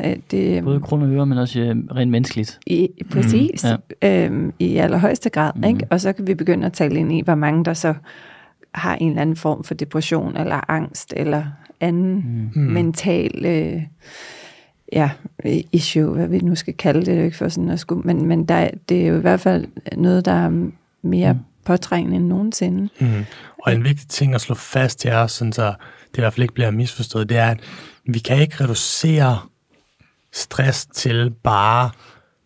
Øh, det, Både kroner og øre, men også øh, rent menneskeligt. I, præcis, mm, ja. øhm, i allerhøjeste grad. Mm. Ikke? Og så kan vi begynde at tale ind i, hvor mange der så har en eller anden form for depression, eller angst, eller anden mm. mental øh, ja, issue, hvad vi nu skal kalde det. Det er jo ikke for sådan at skulle, men, men der, det er jo i hvert fald noget, der er mere mm. påtrængende end nogensinde. Mm. Og en vigtig ting at slå fast her, sådan så det i hvert fald ikke bliver misforstået, det er, at vi kan ikke reducere stress til bare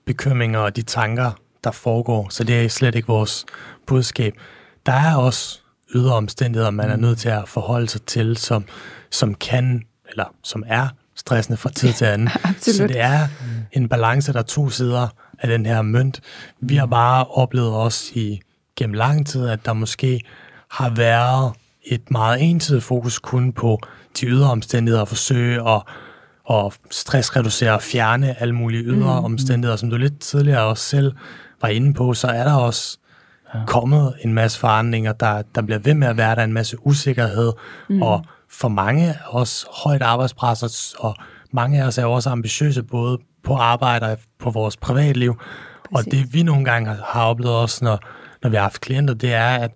bekymringer og de tanker, der foregår. Så det er slet ikke vores budskab. Der er også ydre omstændigheder, man er mm. nødt til at forholde sig til, som, som kan, eller som er stressende fra tid til anden. Absolut. Så det er en balance, der er to sider af den her mønt. Vi har bare oplevet også i gennem lang tid, at der måske har været et meget ensidigt fokus kun på de ydre omstændigheder og forsøge at og stressreducere og fjerne alle mulige ydre mm. omstændigheder, som du lidt tidligere også selv var inde på, så er der også ja. kommet en masse forandringer, der, der bliver ved med at være der en masse usikkerhed, mm. og for mange også højt arbejdspres, og mange af os er også ambitiøse både på arbejde og på vores privatliv. Præcis. Og det vi nogle gange har oplevet også, når, når vi har haft klienter, det er, at,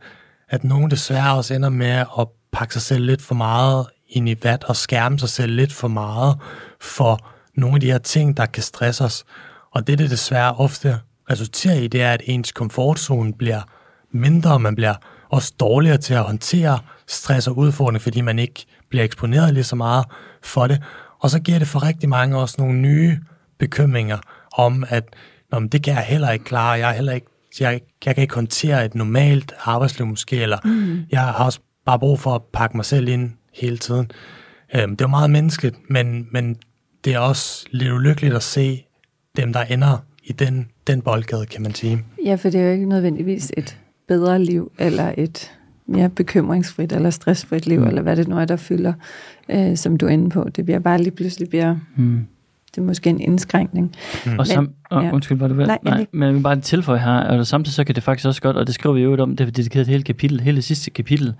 at nogen desværre også ender med at pakke sig selv lidt for meget i vat og skærme sig selv lidt for meget for nogle af de her ting, der kan stresse os. Og det, det desværre ofte resulterer i, det er, at ens komfortzone bliver mindre, og man bliver også dårligere til at håndtere stress og udfordring, fordi man ikke bliver eksponeret lige så meget for det. Og så giver det for rigtig mange også nogle nye bekymringer om, at Nå, det kan jeg heller ikke klare, jeg, er heller ikke, jeg, jeg kan ikke håndtere et normalt arbejdsliv måske, eller mm. jeg har også bare brug for at pakke mig selv ind hele tiden. Øhm, det er meget menneskeligt, men, men det er også lidt ulykkeligt at se dem, der ender i den, den boldgade, kan man sige. Ja, for det er jo ikke nødvendigvis et bedre liv, eller et mere bekymringsfrit eller stressfrit liv, mm. eller hvad det nu er, der fylder, øh, som du er inde på. Det bliver bare lige pludselig bliver... Mm. Det er måske en indskrænkning. Mm. Og sam, oh, ja. undskyld, var du vel? Nej, Nej, men jeg vil bare tilføje her, og samtidig så kan det faktisk også godt, og det skriver vi jo om, det er dedikeret et hele kapitel, hele sidste kapitel,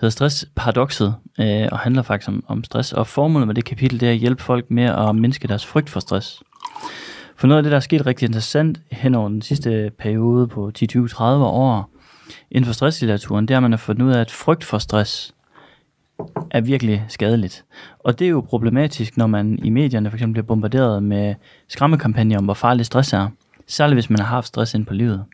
hedder Stressparadoxet, øh, og handler faktisk om, om stress. Og formålet med det kapitel, det er at hjælpe folk med at mindske deres frygt for stress. For noget af det, der er sket rigtig interessant hen over den sidste periode på 10, 20, 30 år inden for stresslitteraturen, det er, at man har fundet ud af, at frygt for stress er virkelig skadeligt. Og det er jo problematisk, når man i medierne for eksempel bliver bombarderet med skræmmekampagner om, hvor farlig stress er. Særligt hvis man har haft stress ind på livet.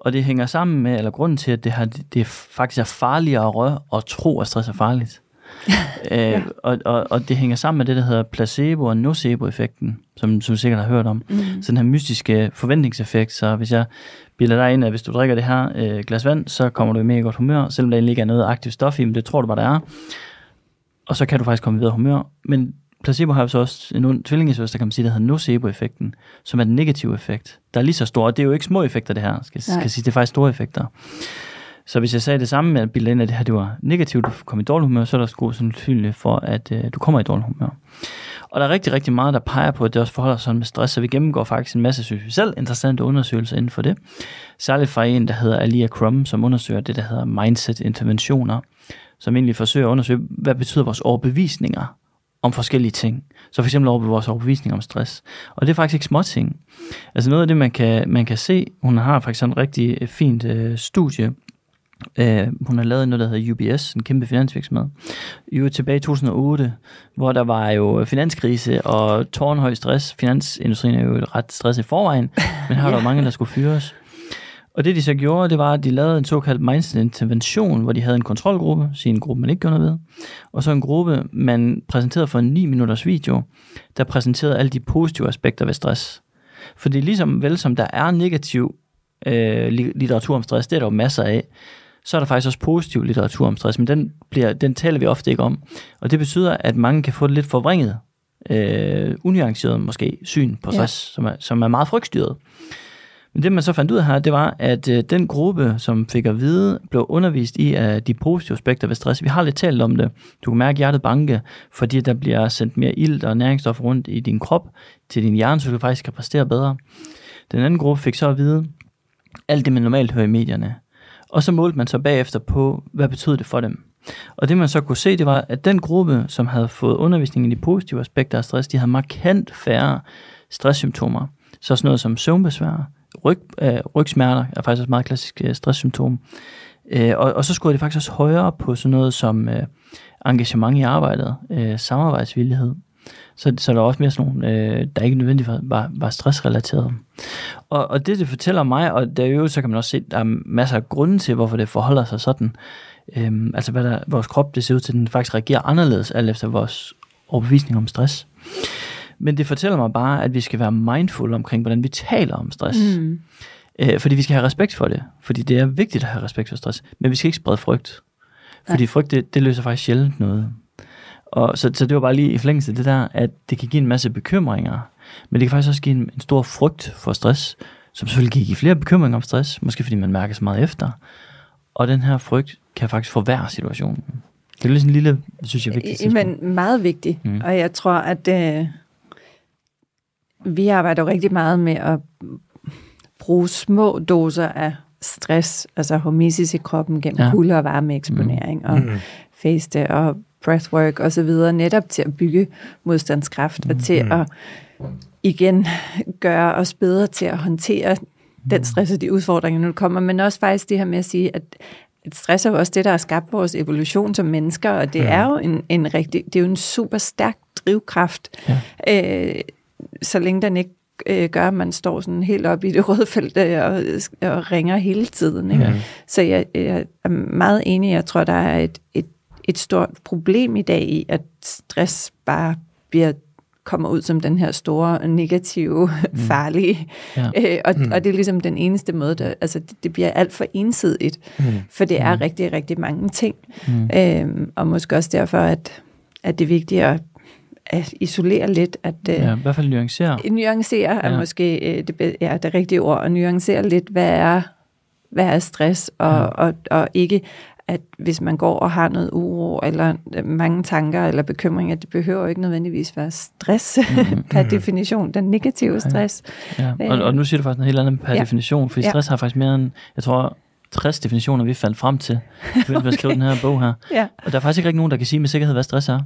Og det hænger sammen med, eller grunden til, at det, har, det faktisk er farligere at tro, at stress er farligt. ja. øh, og, og, og det hænger sammen med det, der hedder placebo- og nocebo-effekten, som, som du sikkert har hørt om. Mm. Så den her mystiske forventningseffekt, så hvis jeg bilder dig ind, at hvis du drikker det her øh, glas vand, så kommer du i mega godt humør, selvom der egentlig ikke er noget aktivt stof i, men det tror du bare, der er. Og så kan du faktisk komme i bedre humør. Men placebo har jo så også en tvillingesøster, kan man sige, der hedder nocebo-effekten, som er den negative effekt. Der er lige så stor, og det er jo ikke små effekter, det her, skal, skal sige, det er faktisk store effekter. Så hvis jeg sagde det samme med at bilde ind, at det her det var negativt, du kom i dårlig humør, så er der god sandsynlighed for, at øh, du kommer i dårlig humør. Og der er rigtig, rigtig meget, der peger på, at det også forholder sig med stress, så vi gennemgår faktisk en masse, synes vi selv, interessante undersøgelser inden for det. Særligt fra en, der hedder Alia Crum, som undersøger det, der hedder mindset interventioner, som egentlig forsøger at undersøge, hvad betyder vores overbevisninger om forskellige ting. Så for eksempel over vores overbevisning om stress. Og det er faktisk ikke små ting. Altså noget af det, man kan, man kan se, hun har faktisk en rigtig øh, fint øh, studie, Uh, hun har lavet noget, der hedder UBS, en kæmpe finansvirksomhed. Jo tilbage i 2008, hvor der var jo finanskrise og tårnhøj stress. Finansindustrien er jo ret stress i forvejen, men her ja. der var mange, der skulle fyres. Og det de så gjorde, det var, at de lavede en såkaldt mindset intervention, hvor de havde en kontrolgruppe, sige en gruppe, man ikke gjorde noget ved, og så en gruppe, man præsenterede for en 9 minutters video, der præsenterede alle de positive aspekter ved stress. Fordi ligesom vel som der er negativ øh, litteratur om stress, det er der jo masser af, så er der faktisk også positiv litteratur om stress, men den, bliver, den taler vi ofte ikke om. Og det betyder, at mange kan få det lidt forvrænget, øh, unuanceret måske, syn på stress, ja. som, er, som er meget frygtstyret. Men det man så fandt ud af her, det var, at øh, den gruppe, som fik at vide, blev undervist i af de positive aspekter ved stress. Vi har lidt talt om det. Du kan mærke hjertet banke, fordi der bliver sendt mere ilt og næringsstoffer rundt i din krop til din hjerne, så du faktisk kan præstere bedre. Den anden gruppe fik så at vide, alt det man normalt hører i medierne. Og så målte man så bagefter på, hvad betød det for dem. Og det man så kunne se, det var, at den gruppe, som havde fået undervisning i de positive aspekter af stress, de havde markant færre stresssymptomer. Så sådan noget som søvnbesvær, ryg, øh, rygsmerter er faktisk også et meget klassisk øh, stresssymptom. Øh, og, og så skulle det faktisk også højere på sådan noget som øh, engagement i arbejdet, øh, samarbejdsvillighed. Så, så der er også mere sådan nogle, øh, der ikke nødvendigvis var, var, var stressrelateret. Og, og det, det fortæller mig, og der er jo, så kan man også se, at der er masser af grunde til, hvorfor det forholder sig sådan. Øhm, altså, hvad der, vores krop, det ser ud til, at den faktisk reagerer anderledes, alt efter vores overbevisning om stress. Men det fortæller mig bare, at vi skal være mindful omkring, hvordan vi taler om stress. Mm. Øh, fordi vi skal have respekt for det. Fordi det er vigtigt at have respekt for stress. Men vi skal ikke sprede frygt. Fordi Nej. frygt, det, det løser faktisk sjældent noget. Og så, så det var bare lige i forlængelse af det der, at det kan give en masse bekymringer. Men det kan faktisk også give en, en stor frygt for stress, som selvfølgelig kan give flere bekymringer om stress, måske fordi man mærker så meget efter. Og den her frygt kan faktisk forværre situationen. Det er lidt sådan en lille, synes jeg, vigtigt. Men meget vigtigt. Mm. Og jeg tror, at øh, vi arbejder rigtig meget med at bruge små doser af stress, altså hormesis i kroppen gennem ja. kulde- og varmeeksponering, mm. og mm. faste og breathwork og så videre, netop til at bygge modstandskraft mm. og til mm. at igen gøre os bedre til at håndtere den stress og de udfordringer, nu kommer, men også faktisk det her med at sige, at at stress er jo også det, der har skabt vores evolution som mennesker, og det ja. er jo en, en rigtig, det er jo en super stærk drivkraft. Ja. Øh, så længe den ikke øh, gør, at man står sådan helt op i det røde felt øh, og, og ringer hele tiden. Ikke? Ja. Så jeg, jeg er meget enig. Jeg tror, der er et, et, et stort problem i dag i, at stress bare bliver kommer ud som den her store, negative, mm. farlige. Ja. Øh, og, mm. og det er ligesom den eneste måde, der, altså det, det bliver alt for ensidigt, mm. for det er mm. rigtig, rigtig mange ting. Mm. Øhm, og måske også derfor, at, at det er vigtigt at at isolere lidt. At, øh, ja, i hvert fald nuancere. Nuancere ja. er måske øh, det, ja, det rigtige ord, og nuancere lidt, hvad er, hvad er stress, og, ja. og, og ikke at hvis man går og har noget uro, eller mange tanker eller bekymringer, det behøver ikke nødvendigvis være stress mm-hmm. per definition, den negative stress. Ja, ja. Og, og nu siger du faktisk noget helt andet per ja. definition, for stress ja. har faktisk mere end, jeg tror, 60 definitioner, vi fandt frem til, for at skrive den her bog her. Ja. Og der er faktisk ikke nogen, der kan sige med sikkerhed, hvad stress er.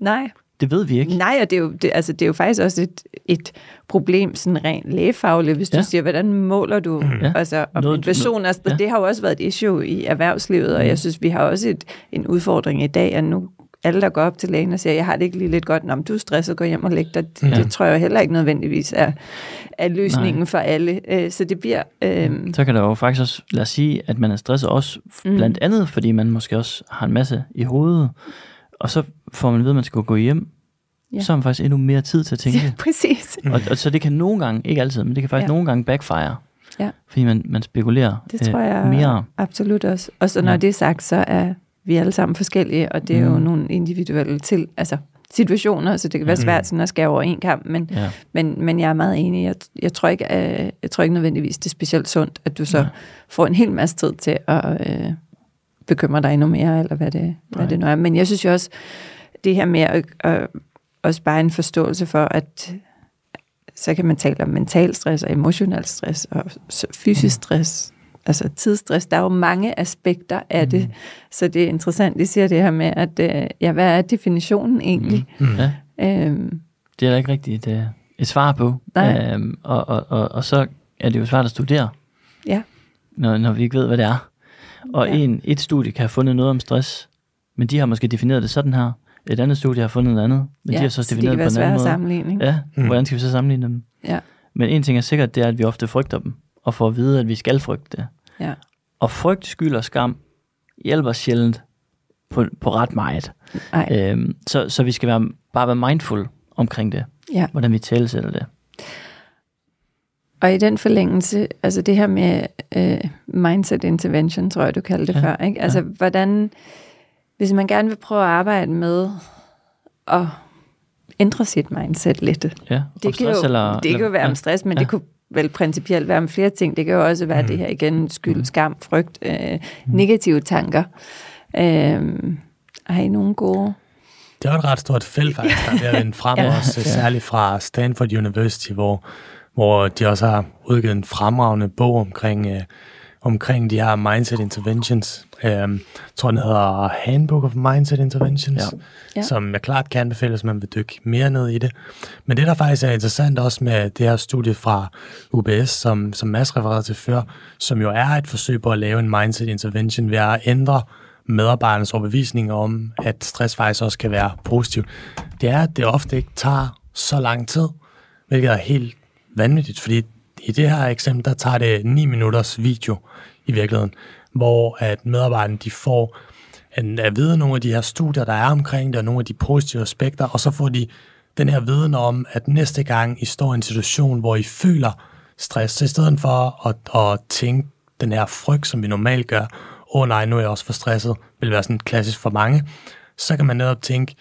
Nej. Det ved vi ikke. Nej, og det er jo, det, altså, det er jo faktisk også et, et problem, sådan rent lægefagligt, hvis ja. du siger, hvordan måler du mm. ja. altså, om noget, en person? Altså, ja. Det har jo også været et issue i erhvervslivet, og mm. jeg synes, vi har også et, en udfordring i dag, at nu alle, der går op til lægen og siger, jeg har det ikke lige lidt godt, om du er stresset, gå hjem og læg dig. Det, ja. det tror jeg heller ikke nødvendigvis er, er løsningen Nej. for alle. Øh, så det bliver... Øh... Så kan der jo faktisk også, lad os sige, at man er stresset også mm. blandt andet, fordi man måske også har en masse i hovedet, og så får man at vide, at man skal gå hjem, ja. så har man faktisk endnu mere tid til at tænke. Ja, præcis. Og, og så det kan nogle gange, ikke altid, men det kan faktisk ja. nogle gange backfire. Ja. Fordi man, man spekulerer Det tror øh, jeg mere. absolut også. Og så når ja. det er sagt, så er vi alle sammen forskellige, og det er mm. jo nogle individuelle til, altså situationer, så det kan være mm. svært sådan at skære over en kamp, men, ja. men, men jeg er meget enig. Jeg, jeg, tror ikke, jeg, øh, jeg tror ikke nødvendigvis, det er specielt sundt, at du så ja. får en hel masse tid til at øh, bekymre dig endnu mere, eller hvad det, hvad det nu er. Men jeg synes jo også, det her med at, at også bare en forståelse for, at så kan man tale om mental stress og emotionel stress og fysisk mm. stress, altså tidsstress. Der er jo mange aspekter af det, mm. så det er interessant, de siger det her med, at øh, ja, hvad er definitionen egentlig? Mm. Mm. Ja. Øhm, det er der ikke rigtigt et, et svar på, øhm, og, og, og, og så er det jo svært at studere, ja. når, når vi ikke ved, hvad det er. Og ja. en, et studie kan have fundet noget om stress, men de har måske defineret det sådan her, et andet studie har fundet noget andet, men ja, de har så defineret det på en anden måde. Sammenligning. Ja, mm. hvordan skal vi så sammenligne dem? Ja. Men en ting er sikkert, det er, at vi ofte frygter dem, og får at vide, at vi skal frygte det. Ja. Og frygt, skyld og skam hjælper sjældent på, på ret meget. Øhm, så, så vi skal være, bare være mindful omkring det, ja. hvordan vi tælesætter det. Og i den forlængelse, altså det her med øh, mindset intervention, tror jeg, du kaldte det Ja, før, ikke? Altså, ja. hvordan, hvis man gerne vil prøve at arbejde med at ændre sit mindset lidt. Ja, om Det kan, stress jo, eller, det kan jo være om stress, men Ja. det kunne vel principielt være om flere ting. Det kan jo også være Mm. det her igen, skyld, Mm. skam, frygt, øh, negative tanker. Øh, har I nogle gode? Det er jo et ret stort felt, faktisk, der er ved at vinde frem, Ja. ja. også Ja. særligt fra Stanford University, hvor, hvor de også har udgivet en fremragende bog omkring, øh, omkring de her mindset interventions. Øh, jeg tror, den hedder Handbook of Mindset Interventions, Ja. Ja. som jeg klart kan anbefale, hvis man vil dykke mere ned i det. Men det, der faktisk er interessant også med det her studie fra UBS, som, som Mads refererede til før, som jo er et forsøg på at lave en mindset intervention ved at ændre medarbejdernes overbevisning om, at stress faktisk også kan være positivt, det er, at det ofte ikke tager så lang tid, hvilket er helt vanvittigt, fordi i det her eksempel, der tager det 9 minutters video i virkeligheden, hvor at medarbejderne de får en, at vide nogle af de her studier, der er omkring det, og nogle af de positive aspekter, og så får de den her viden om, at næste gang I står i en situation, hvor I føler stress, så i stedet for at, at tænke den her frygt, som vi normalt gør, åh oh, nej, nu er jeg også for stresset, vil være sådan klassisk for mange, så kan man netop tænke,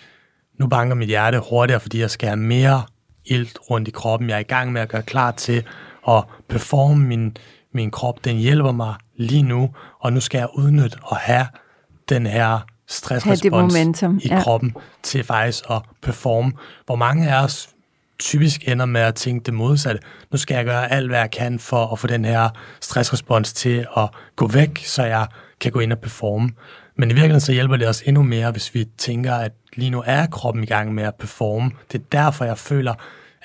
nu banker mit hjerte hurtigere, fordi jeg skal have mere ilt rundt i kroppen. Jeg er i gang med at gøre klar til at performe min, min krop. Den hjælper mig lige nu, og nu skal jeg udnytte og have den her stressrespons momentum, i ja. kroppen til faktisk at performe. Hvor mange af os typisk ender med at tænke det modsatte. Nu skal jeg gøre alt, hvad jeg kan for at få den her stressrespons til at gå væk, så jeg kan gå ind og performe. Men i virkeligheden så hjælper det os endnu mere, hvis vi tænker, at lige nu er kroppen i gang med at performe. Det er derfor, jeg føler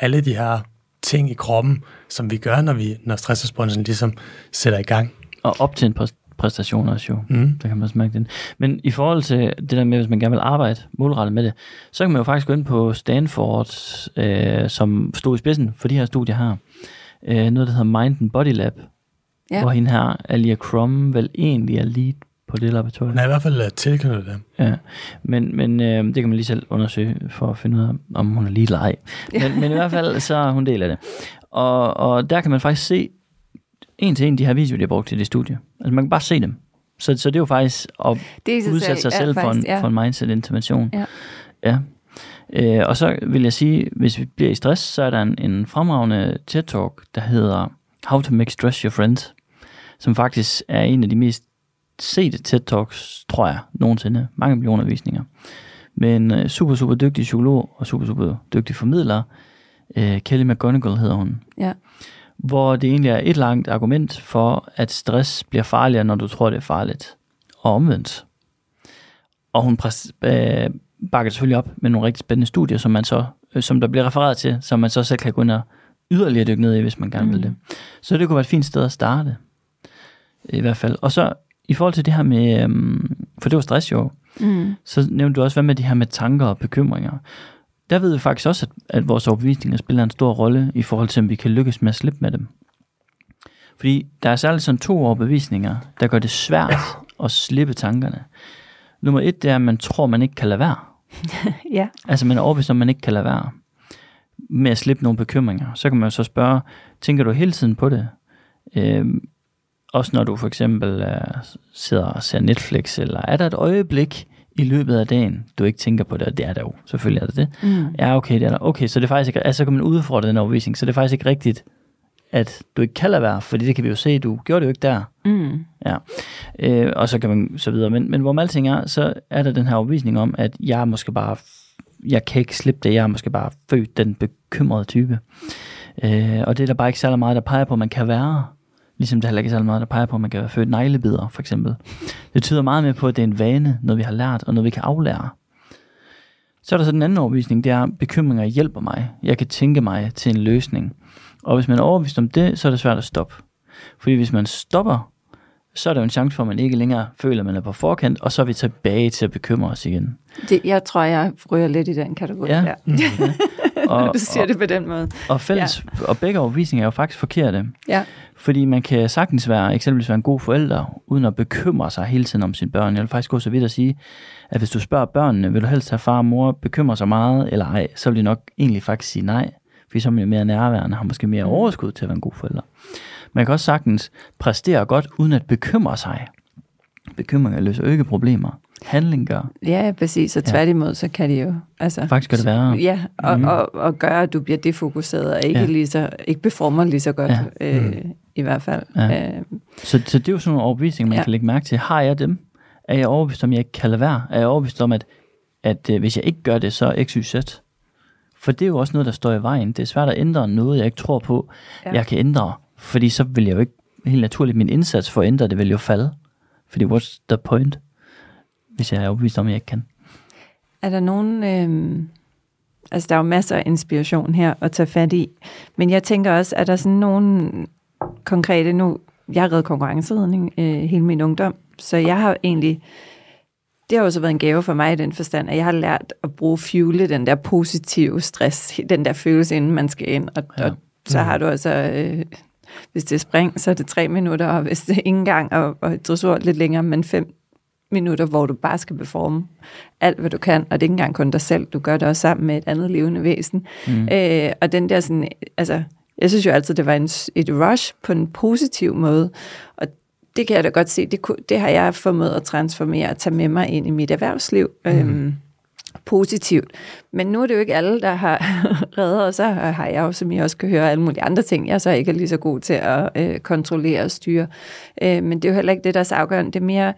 alle de her ting i kroppen, som vi gør, når, vi, når stressresponsen ligesom sætter i gang. Og op til en præ- præstation også jo. Mm. Der kan man også mærke den. Men i forhold til det der med, hvis man gerne vil arbejde målrettet med det, så kan man jo faktisk gå ind på Stanford, øh, som stod i spidsen for de her studier her. Øh, noget, der hedder Mind and Body Lab, ja. Ja. hvor hende her, Alia Crum, vel egentlig er lead på det laboratorium. Er i hvert fald øh, tilknyttet det. Ja, men, men øh, det kan man lige selv undersøge for at finde ud af, om hun er lige eller ej. Men, men i hvert fald, så er hun del af det. Og, og der kan man faktisk se en til en de her videoer, de har brugt til det studie. Altså man kan bare se dem. Så, så det er jo faktisk at Det er udsætte sig ja, selv for, en, faktisk, ja. for en mindset-intervention. Ja. ja. Øh, og så vil jeg sige, hvis vi bliver i stress, så er der en, en fremragende TED-talk, der hedder How to Make Stress Your Friend, som faktisk er en af de mest sete TED-talks, tror jeg, nogensinde. Mange millioner visninger. Med en øh, super, super dygtig psykolog og super, super dygtig formidler. Øh, Kelly McGonigal hedder hun. Ja. Hvor det egentlig er et langt argument for, at stress bliver farligere, når du tror, det er farligt. Og omvendt. Og hun præs- øh, bakker selvfølgelig op med nogle rigtig spændende studier, som, man så, øh, som der bliver refereret til, som man så selv kan gå ind og yderligere dykke ned i, hvis man gerne vil det. Så det kunne være et fint sted at starte. I hvert fald. Og så i forhold til det her med, øhm, for det var stress jo, Mm. så nævnte du også, hvad med de her med tanker og bekymringer. Der ved vi faktisk også, at, at vores overbevisninger spiller en stor rolle i forhold til, om vi kan lykkes med at slippe med dem. Fordi der er særligt sådan to overbevisninger, der gør det svært at slippe tankerne. Nummer et, det er, at man tror, man ikke kan lade være. ja. Altså man er overbevist om, man ikke kan lade være med at slippe nogle bekymringer. Så kan man jo så spørge, tænker du hele tiden på det? Øhm, også når du for eksempel øh, sidder og ser Netflix, eller er der et øjeblik i løbet af dagen, du ikke tænker på det, og det er der jo, selvfølgelig er det det. Mm. Ja, okay, det er der. Okay, så det er faktisk ikke, altså så kan man udfordre den overbevisning, så det er faktisk ikke rigtigt, at du ikke kan lade være, fordi det kan vi jo se, du gjorde det jo ikke der. Mm. Ja, øh, og så kan man så videre. Men, men hvor alting er, så er der den her overbevisning om, at jeg er måske bare, jeg kan ikke slippe det, jeg er måske bare født den bekymrede type. Øh, og det er der bare ikke særlig meget, der peger på, at man kan være. Ligesom det heller ikke er særlig meget, der peger på, at man kan være født neglebider, for eksempel. Det tyder meget mere på, at det er en vane, noget vi har lært, og noget vi kan aflære. Så er der så den anden overbevisning, det er, at bekymringer hjælper mig. Jeg kan tænke mig til en løsning. Og hvis man er overbevist om det, så er det svært at stoppe. Fordi hvis man stopper, så er der jo en chance for, at man ikke længere føler, at man er på forkant, og så er vi tilbage til at bekymre os igen. Det, jeg tror, jeg ryger lidt i den kategori Ja. der. Og, du siger og, det på den måde. og, fælles, ja. og begge overbevisninger er jo faktisk forkerte. Ja. Fordi man kan sagtens være, eksempelvis være en god forælder, uden at bekymre sig hele tiden om sine børn. Jeg vil faktisk gå så vidt at sige, at hvis du spørger børnene, vil du helst have far og mor bekymre sig meget eller ej, så vil de nok egentlig faktisk sige nej. fordi så er man mere nærværende, har måske mere overskud til at være en god forælder. Man kan også sagtens præstere godt, uden at bekymre sig. Bekymringer løser jo ikke problemer. Handling gør. Ja, præcis. Og tværtimod, så kan det jo... Altså, Faktisk gør det værre. Ja, og, mm. og, og gøre, at du bliver defokuseret, og ikke, Ja. ja. lige så, ikke performer lige så godt, Ja. ja. øh, i hvert fald. Ja. Øh, Så, så det er jo sådan nogle overbevisninger, man ja. Ja. kan lægge mærke til. Har jeg dem? Er jeg overbevist om, at jeg ikke kan lade være? Er jeg overbevist om, at, at øh, hvis jeg ikke gør det, så er x, y, z? For det er jo også noget, der står i vejen. Det er svært at ændre noget, jeg ikke tror på, ja. Ja. jeg kan ændre. Fordi så vil jeg jo ikke, helt naturligt, min indsats for at ændre det vil jo falde. Fordi what's the point? Hvis jeg er overbevist om, at jeg ikke kan. er der nogen... Øh, altså, der er jo masser af inspiration her at tage fat i. Men jeg tænker også, er der sådan nogle konkrete... Nu, jeg har reddet konkurrenceredning øh, hele min ungdom, så jeg har egentlig... Det har også været en gave for mig i den forstand, at jeg har lært at bruge fuele den der positive stress, den der følelse, inden man skal ind. Og, Ja. ja. og så har du altså, øh, hvis det er spring, så er det tre minutter, og hvis det er ingen gang, og, og dressur lidt længere, men fem minutter, hvor du bare skal performe alt, hvad du kan, og det er ikke engang kun dig selv, du gør det også sammen med et andet levende væsen. Mm. Øh, og den der sådan, altså, jeg synes jo altid, det var en, et rush på en positiv måde, og det kan jeg da godt se, det, det har jeg formået at transformere og tage med mig ind i mit erhvervsliv. Mm. Øhm, positivt. Men nu er det jo ikke alle, der har reddet, og så har jeg jo, som I også kan høre, alle mulige andre ting, jeg så ikke er lige så god til at øh, kontrollere og styre. Øh, men det er jo heller ikke det, der er så afgørende. Det er mere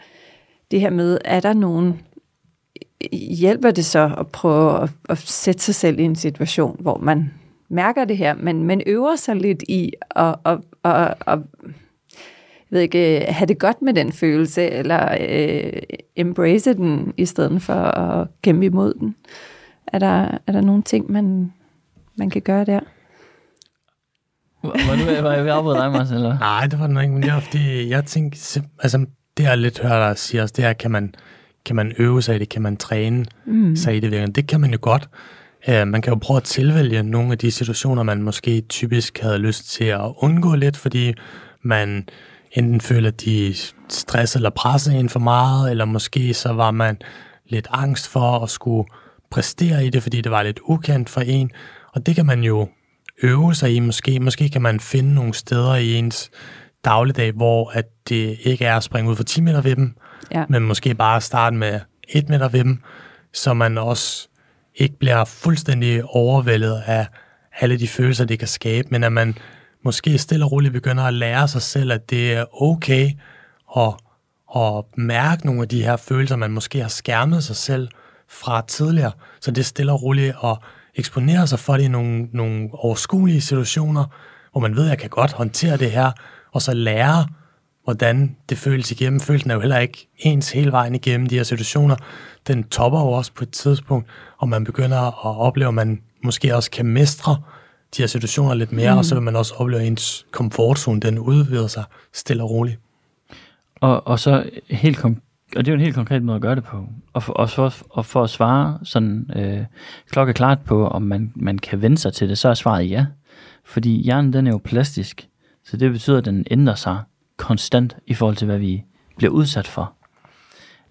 det her med, er der nogen, hjælper det så at prøve at, at sætte sig selv i en situation, hvor man mærker det her, men men øver sig lidt i at, at, at, at at ved ikke, have det godt med den følelse, eller øh, embrace den, i stedet for at kæmpe imod den. Er der, er der nogle ting, man, man kan gøre der? Var, du, var jeg ved at afbryde dig, Marcel? Eller? Nej, det var det nok ikke, men det var fordi, jeg tænkte, altså det jeg lidt hører dig sige også, det er, kan man, kan man øve sig i det, kan man træne mm. sig i det virkelig? Det kan man jo godt. Uh, man kan jo prøve at tilvælge nogle af de situationer, man måske typisk havde lyst til at undgå lidt, fordi man enten føler, de stresser eller presser en for meget, eller måske så var man lidt angst for at skulle præstere i det, fordi det var lidt ukendt for en. Og det kan man jo øve sig i måske. Måske kan man finde nogle steder i ens dagligdag, hvor at det ikke er at springe ud for 10 meter ved dem, Ja. men måske bare starte med 1 meter ved dem, så man også ikke bliver fuldstændig overvældet af alle de følelser, det kan skabe, men at man måske stille og roligt begynder at lære sig selv, at det er okay at, at mærke nogle af de her følelser, man måske har skærmet sig selv fra tidligere. Så det er stille og roligt at eksponere sig for det i nogle, nogle overskuelige situationer, hvor man ved, at jeg kan godt håndtere det her, og så lære, hvordan det føles igennem. Følelsen er jo heller ikke ens hele vejen igennem de her situationer. Den topper jo også på et tidspunkt, og man begynder at opleve, at man måske også kan mestre de her situationer lidt mere, mm. og så vil man også opleve, at ens komfortzone, den udvider sig stille og roligt. Og, og så helt kon- og det er jo en helt konkret måde at gøre det på. Og for, og for, og for at svare sådan øh, klokkeklart på, om man, man kan vende sig til det, så er svaret ja. Fordi hjernen den er jo plastisk, så det betyder, at den ændrer sig konstant i forhold til, hvad vi bliver udsat for.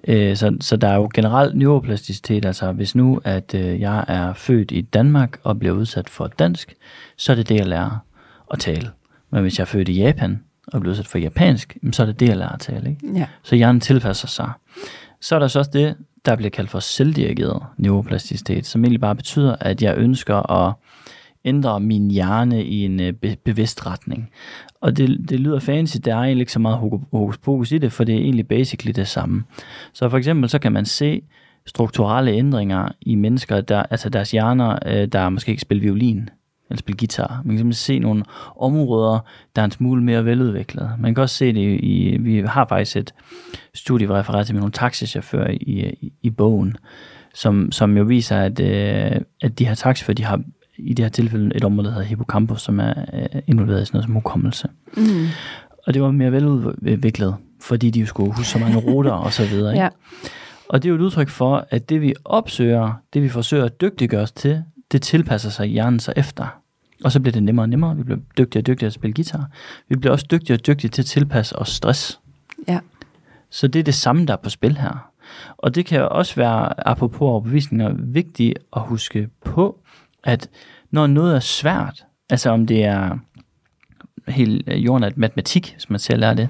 Øh, så, så der er jo generelt neuroplasticitet, altså hvis nu, at øh, jeg er født i Danmark og bliver udsat for dansk, så er det det, jeg lærer at tale. Men hvis jeg er født i Japan og bliver udsat for japansk, så er det det, jeg lærer at tale. Ikke? Ja. Så hjernen tilpasser sig. Så er der så også det, der bliver kaldt for selvdirigeret neuroplasticitet, som egentlig bare betyder, at jeg ønsker at ændre min hjerne i en øh, be- bevidst retning. Og det, det lyder fancy, der er egentlig ikke så meget hokus pokus i det, for det er egentlig basically det samme. Så for eksempel så kan man se strukturelle ændringer i mennesker, der, altså deres hjerner, øh, der måske ikke spiller violin, eller spille guitar. Man kan simpelthen se nogle områder, der er en smule mere veludviklet. Man kan også se det i, vi har faktisk et studie, hvor refereret til med nogle taxichauffører i, i, i bogen, som, som jo viser, at, øh, at de her taxichauffører, de har i det her tilfælde et område, der hedder hippocampus, som er øh, involveret i sådan noget som hukommelse. Mm. Og det var mere veludviklet, fordi de jo skulle huske så mange ruter og så videre. Ikke? Ja. Og det er jo et udtryk for, at det vi opsøger, det vi forsøger at dygtiggøre os til, det tilpasser sig hjernen sig efter. Og så bliver det nemmere og nemmere. Vi bliver dygtigere og dygtigere til at spille guitar. Vi bliver også dygtigere og dygtigere til at tilpasse os stress. Ja. Så det er det samme, der er på spil her. Og det kan også være, apropos overbevisninger, vigtigt at huske på, at når noget er svært, altså om det er helt øh, jordnat matematik, som man selv lære det,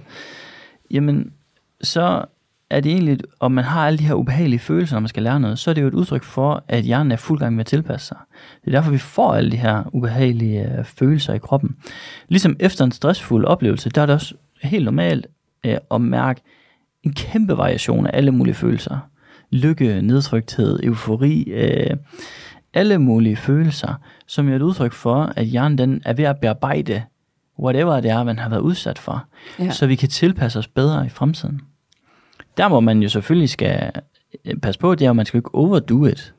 jamen så er det egentlig, om man har alle de her ubehagelige følelser, når man skal lære noget, så er det jo et udtryk for, at hjernen er fuld gang med at tilpasse sig. Det er derfor, vi får alle de her ubehagelige øh, følelser i kroppen. Ligesom efter en stressfuld oplevelse, der er det også helt normalt øh, at mærke en kæmpe variation af alle mulige følelser. Lykke, nedtrykthed, eufori, øh, alle mulige følelser, som er et udtryk for, at hjernen den er ved at bearbejde whatever det er, man har været udsat for, ja. så vi kan tilpasse os bedre i fremtiden. Der, hvor man jo selvfølgelig skal øh, passe på, det er, at man skal ikke overdo it.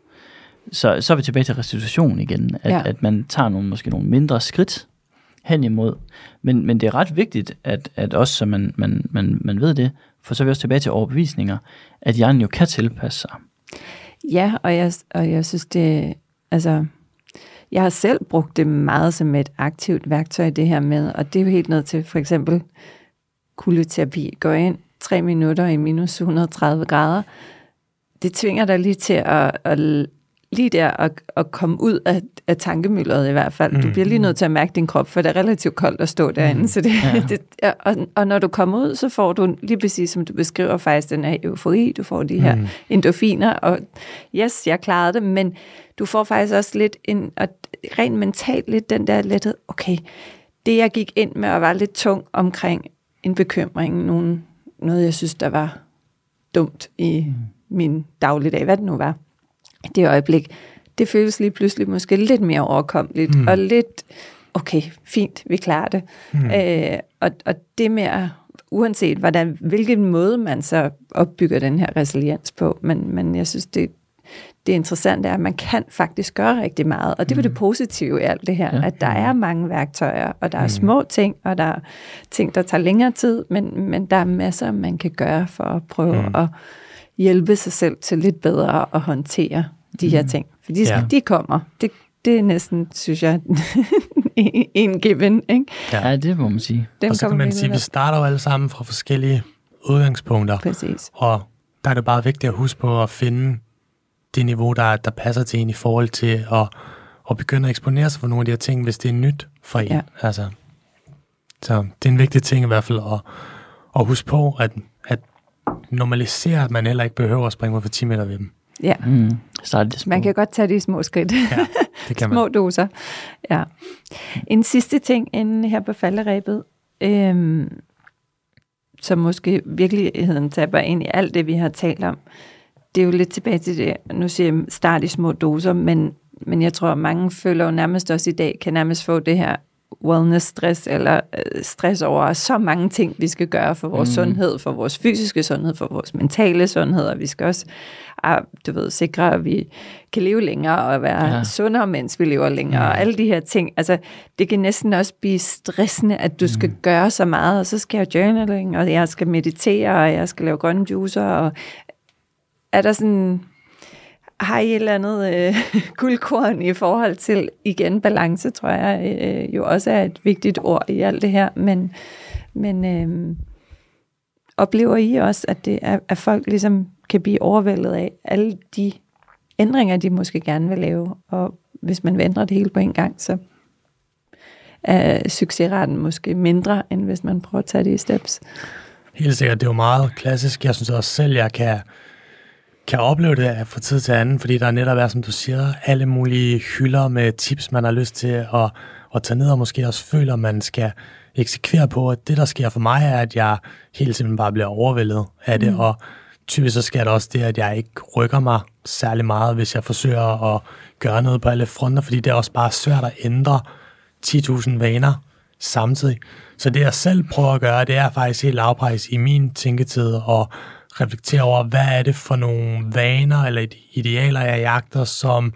Så, så er vi tilbage til restitution igen, at, ja. at man tager nogle, måske nogle mindre skridt hen imod. Men, men det er ret vigtigt, at, at også så man, man, man, man ved det, for så er vi også tilbage til overbevisninger, at hjernen jo kan tilpasse sig. Ja, og jeg, og jeg synes, det, altså, jeg har selv brugt det meget som et aktivt værktøj, det her med, og det er jo helt ned til for eksempel kuldeterapi. Gå ind tre minutter i minus 130 grader. Det tvinger dig lige til at, at lige der at, at komme ud af, af tankemølleret i hvert fald. Mm. Du bliver lige nødt til at mærke din krop, for det er relativt koldt at stå derinde. Mm. Så det, ja. det, og, og når du kommer ud, så får du lige præcis, som du beskriver, faktisk den her eufori. Du får de her mm. endorfiner, og yes, jeg klarede det, men du får faktisk også lidt en, og rent mentalt lidt den der lethed, okay, det jeg gik ind med og var lidt tung omkring en bekymring, nogen, noget jeg synes, der var dumt i mm. min dagligdag, hvad det nu var det øjeblik, det føles lige pludselig måske lidt mere overkommeligt, mm. og lidt, okay, fint, vi klarer det. Mm. Øh, og, og det med, uanset hvordan, hvilken måde man så opbygger den her resiliens på, men, men jeg synes, det, det interessante er, at man kan faktisk gøre rigtig meget, og det var mm. det positive i alt det her, ja. at der er mange værktøjer, og der er mm. små ting, og der er ting, der tager længere tid, men, men der er masser, man kan gøre for at prøve mm. at hjælpe sig selv til lidt bedre at håndtere de mm. her ting. For de, ja. de kommer. Det, det er næsten, synes jeg, en given. Ikke? Ja, det må man sige. Dem og så kan man sige, at vi starter jo alle sammen fra forskellige udgangspunkter. Præcis. Og der er det bare vigtigt at huske på at finde det niveau, der, der passer til en i forhold til at, at begynde at eksponere sig for nogle af de her ting, hvis det er nyt for en. Ja. Altså, så det er en vigtig ting i hvert fald at, at huske på, at normalisere, at man heller ikke behøver at springe for 10 meter ved dem. Ja. Mm. Så det man kan godt tage de små skridt. Ja, det kan man. små doser. Ja. En sidste ting inden her på falderæbet, øhm, som måske virkeligheden taber ind i alt det, vi har talt om. Det er jo lidt tilbage til det, nu siger jeg start i små doser, men, men jeg tror, at mange føler jo nærmest også i dag, kan nærmest få det her wellness-stress, eller øh, stress over så mange ting, vi skal gøre for vores mm. sundhed, for vores fysiske sundhed, for vores mentale sundhed, og vi skal også ah, du ved, sikre, at vi kan leve længere og være ja. sundere, mens vi lever længere, mm. og alle de her ting. Altså, det kan næsten også blive stressende, at du mm. skal gøre så meget, og så skal jeg journaling, og jeg skal meditere, og jeg skal lave grønne juicer, og er der sådan har I et eller andet øh, guldkorn i forhold til, igen, balance, tror jeg, øh, jo også er et vigtigt ord i alt det her, men, men øh, oplever I også, at, det er, at folk ligesom kan blive overvældet af alle de ændringer, de måske gerne vil lave, og hvis man vil ændre det hele på en gang, så er succesraten måske mindre, end hvis man prøver at tage det i steps. Helt sikkert, det er jo meget klassisk. Jeg synes også selv, jeg kan kan opleve det fra tid til anden, fordi der netop er, som du siger, alle mulige hylder med tips, man har lyst til at, at tage ned, og måske også føler, man skal eksekvere på. At det, der sker for mig, er, at jeg helt simpelthen bare bliver overvældet af det, mm. og typisk så sker der også det, at jeg ikke rykker mig særlig meget, hvis jeg forsøger at gøre noget på alle fronter, fordi det er også bare svært at ændre 10.000 vaner samtidig. Så det, jeg selv prøver at gøre, det er faktisk helt lavpris i min tænketid, og reflektere over, hvad er det for nogle vaner eller idealer, jeg jagter, som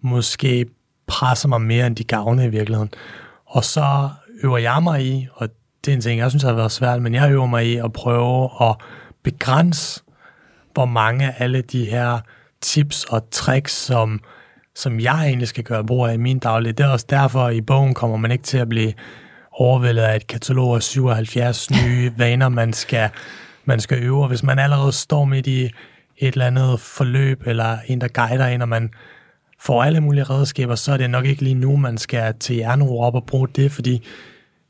måske presser mig mere, end de gavne i virkeligheden. Og så øver jeg mig i, og det er en ting, jeg synes har været svært, men jeg øver mig i at prøve at begrænse, hvor mange af alle de her tips og tricks, som, som jeg egentlig skal gøre brug af i min daglig. Det er også derfor, at i bogen kommer man ikke til at blive overvældet af et katalog af 77 nye vaner, man skal man skal øve, og hvis man allerede står midt i et eller andet forløb, eller en, der guider en, og man får alle mulige redskaber, så er det nok ikke lige nu, man skal til jernro op og bruge det, fordi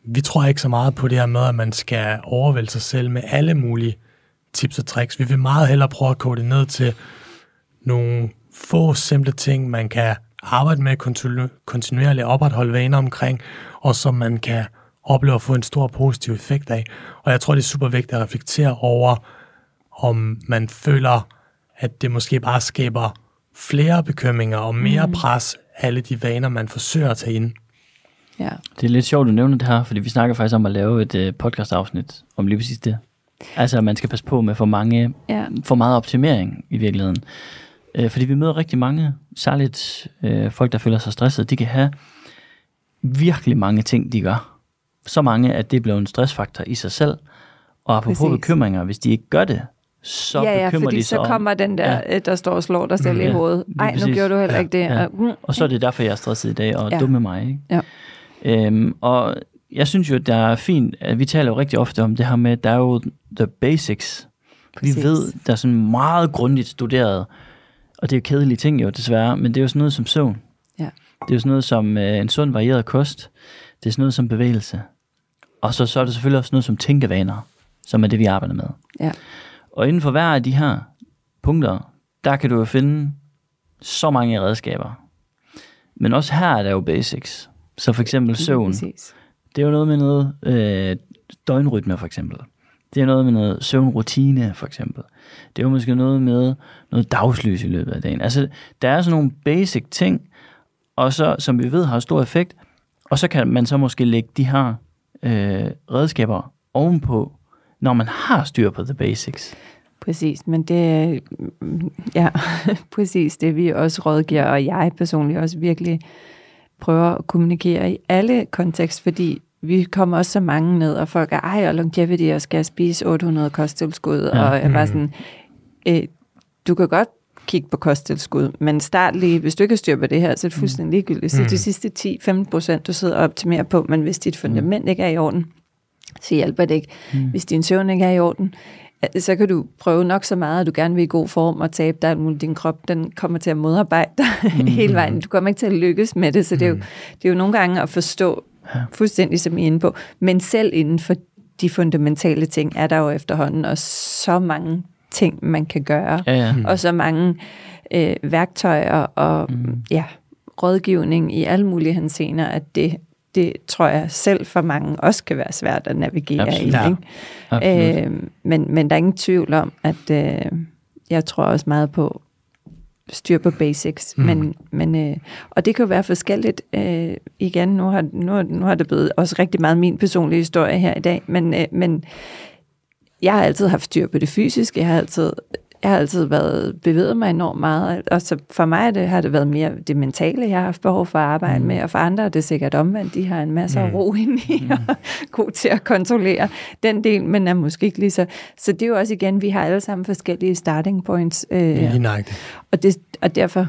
vi tror ikke så meget på det her med, at man skal overvælde sig selv med alle mulige tips og tricks. Vi vil meget hellere prøve at kode det ned til nogle få simple ting, man kan arbejde med kontinuerligt opretholde vaner omkring, og som man kan opleve at få en stor positiv effekt af. Og jeg tror, det er super vigtigt at reflektere over, om man føler, at det måske bare skaber flere bekymringer og mere mm. pres, alle de vaner, man forsøger at tage ind. Ja. Det er lidt sjovt, at nævne det her, fordi vi snakker faktisk om at lave et uh, podcast-afsnit om lige præcis det. Altså, at man skal passe på med for, mange, Ja. for meget optimering i virkeligheden. Uh, fordi vi møder rigtig mange, særligt uh, folk, der føler sig stresset, de kan have virkelig mange ting, de gør. Så mange, at det bliver en stressfaktor i sig selv. Og apropos Præcis. bekymringer, hvis de ikke gør det, så ja, ja, bekymrer fordi de sig så om, kommer den der, Ja. ja. der står og slår dig selv Mm, i ja, hovedet. lige Ej, nu gjorde du heller Ja, ikke det. ja. Og, Og så er det derfor, jeg er stresset i dag, og Ja. ja. dumme mig. Ikke? Ja. Øhm, og jeg synes jo, det er fint, at vi taler jo rigtig ofte om det her med, der er jo the basics. Præcis. Vi ved, der er sådan meget grundigt studeret, og det er jo kedelige ting jo desværre, men det er jo sådan noget som søvn. Ja. Det er jo sådan noget som øh, en sund varieret kost. Det er sådan noget som bevægelse. Og så, så er det selvfølgelig også noget som tænkevaner, som er det, vi arbejder med. Ja. Og inden for hver af de her punkter, der kan du jo finde så mange redskaber. Men også her er der jo basics. Så for eksempel søvn. Præcis. Det er jo noget med noget øh, døgnrytme for eksempel. Det er noget med noget søvnrutine for eksempel. Det er jo måske noget med noget dagslys i løbet af dagen. Altså, der er sådan nogle basic ting, og så, som vi ved har stor effekt, og så kan man så måske lægge de her øh, redskaber ovenpå, når man har styr på the basics. Præcis, men det er ja, præcis det, vi også rådgiver, og jeg personligt også virkelig prøver at kommunikere i alle kontekst, fordi vi kommer også så mange ned, og folk er, ej, og longevity, og skal jeg spise 800 kosttilskud, Ja. ja. og jeg var Mm. sådan, øh, du kan godt kigge på kosttilskud, men start lige, hvis du ikke har styr på det her, så er det fuldstændig ligegyldigt. Så Mm. de sidste 10-15 procent, du sidder og optimerer på, men hvis dit fundament ikke er i orden, så hjælper det ikke. Mm. Hvis din søvn ikke er i orden, øh, så kan du prøve nok så meget, at du gerne vil i god form og tabe dig muligt. Din krop, den kommer til at modarbejde dig mm. hele vejen. Du kommer ikke til at lykkes med det, så det er jo, det er jo nogle gange at forstå fuldstændig, som I er inde på. Men selv inden for de fundamentale ting, er der jo efterhånden også så mange ting, man kan gøre. Ja, ja. Og så mange øh, værktøjer og mm. ja, rådgivning i alle mulige henseender, at det, det tror jeg selv for mange også kan være svært at navigere Absolut. i. Ja. Ikke? Absolut. Øh, men, men der er ingen tvivl om, at øh, jeg tror også meget på styr på basics. Mm. Men, men, øh, og det kan jo være forskelligt. Øh, igen, nu har, nu, nu har det blevet også rigtig meget min personlige historie her i dag, men, øh, men jeg har altid haft styr på det fysiske. Jeg har altid, jeg har altid været bevæget mig enormt meget. Og så for mig det, har det været mere det mentale, jeg har haft behov for at arbejde mm. med. Og for andre er det sikkert omvendt. De har en masse mm. ro inde i og god til at kontrollere den del, men er måske ikke lige så... Så det er jo også igen, vi har alle sammen forskellige starting points. Øh, Ja. Og, det, og derfor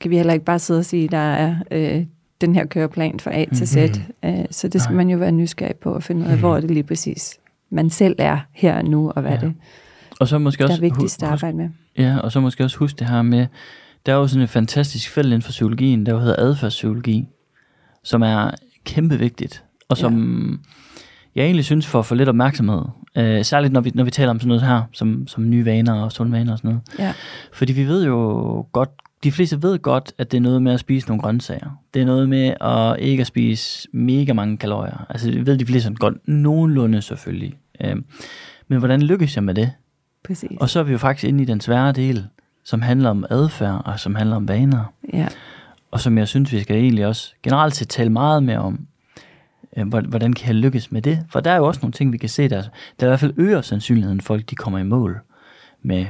kan vi heller ikke bare sidde og sige, der er øh, den her køreplan fra A til Z. Mm-hmm. Øh, så det skal Nej. man jo være nysgerrig på at finde ud af, hvor er det lige præcis man selv er her og nu, og hvad ja. Ja. det Og så måske der også er vigtigst at arbejde med. Ja, og så måske også huske det her med, der er jo sådan et fantastisk felt inden for psykologien, der jo hedder adfærdspsykologi, som er kæmpe vigtigt, og som jeg egentlig synes får for lidt opmærksomhed. Øh, særligt når vi, når vi taler om sådan noget her, som, som nye vaner og sunde vaner og sådan noget. Ja. Fordi vi ved jo godt, de fleste ved godt, at det er noget med at spise nogle grøntsager. Det er noget med at ikke at spise mega mange kalorier. Altså det ved de fleste godt, nogenlunde selvfølgelig. Øh, men hvordan lykkes jeg med det? Præcis. Og så er vi jo faktisk inde i den svære del, som handler om adfærd og som handler om vaner. Ja. Og som jeg synes, vi skal egentlig også generelt set tale meget mere om, øh, hvor- hvordan kan jeg lykkes med det? For der er jo også nogle ting, vi kan se, der, der i hvert fald øger sandsynligheden, folk de kommer i mål med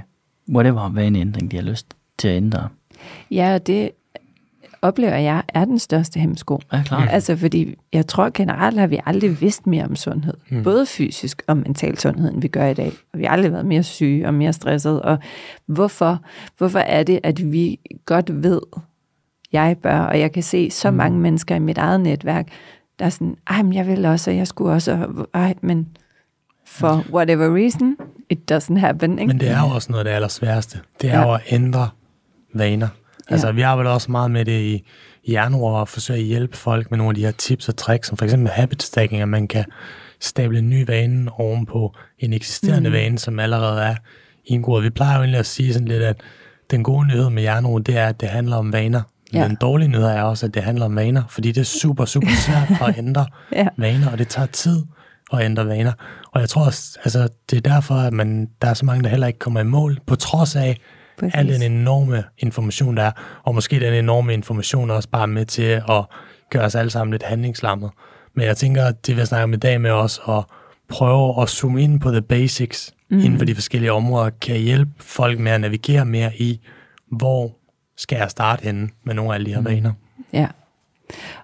whatever vaneændring, de har lyst til at ændre. Ja, og det oplever jeg er den største hemsko. Ja, klart. Altså fordi jeg tror generelt har vi aldrig vidst mere om sundhed. Mm. Mm. Både fysisk og mental sundhed, end vi gør i dag. Og vi har aldrig været mere syge og mere stresset. Og hvorfor, hvorfor er det, at vi godt ved, jeg bør, og jeg kan se så mange mennesker i mit eget netværk, der er sådan, ej, men jeg vil også, og jeg skulle også, og, ej, men for whatever reason, it doesn't happen. Ikke? Men det er jo også noget af det allersværeste. Det er Ja. jo at ændre vaner. Altså, ja. vi arbejder også meget med det i, i januar og forsøger at hjælpe folk med nogle af de her tips og tricks, som for eksempel habit stacking, at man kan stable en ny vane ovenpå en eksisterende mm. vane, som allerede er indgået. Vi plejer jo egentlig at sige sådan lidt, at den gode nyhed med jernro, det er, at det handler om vaner. Men ja. den dårlige nyhed er også, at det handler om vaner, fordi det er super, super svært at ændre ja. vaner, og det tager tid at ændre vaner. Og jeg tror også, altså, det er derfor, at man, der er så mange, der heller ikke kommer i mål, på trods af Præcis. al den enorme information, der er, og måske den enorme information også bare med til at gøre os alle sammen lidt handlingslammet. Men jeg tænker, at det vi snakker om i dag med os, at prøve at zoome ind på the basics mm. inden for de forskellige områder, kan hjælpe folk med at navigere mere i, hvor skal jeg starte henne med nogle af de her mm. vaner. Ja,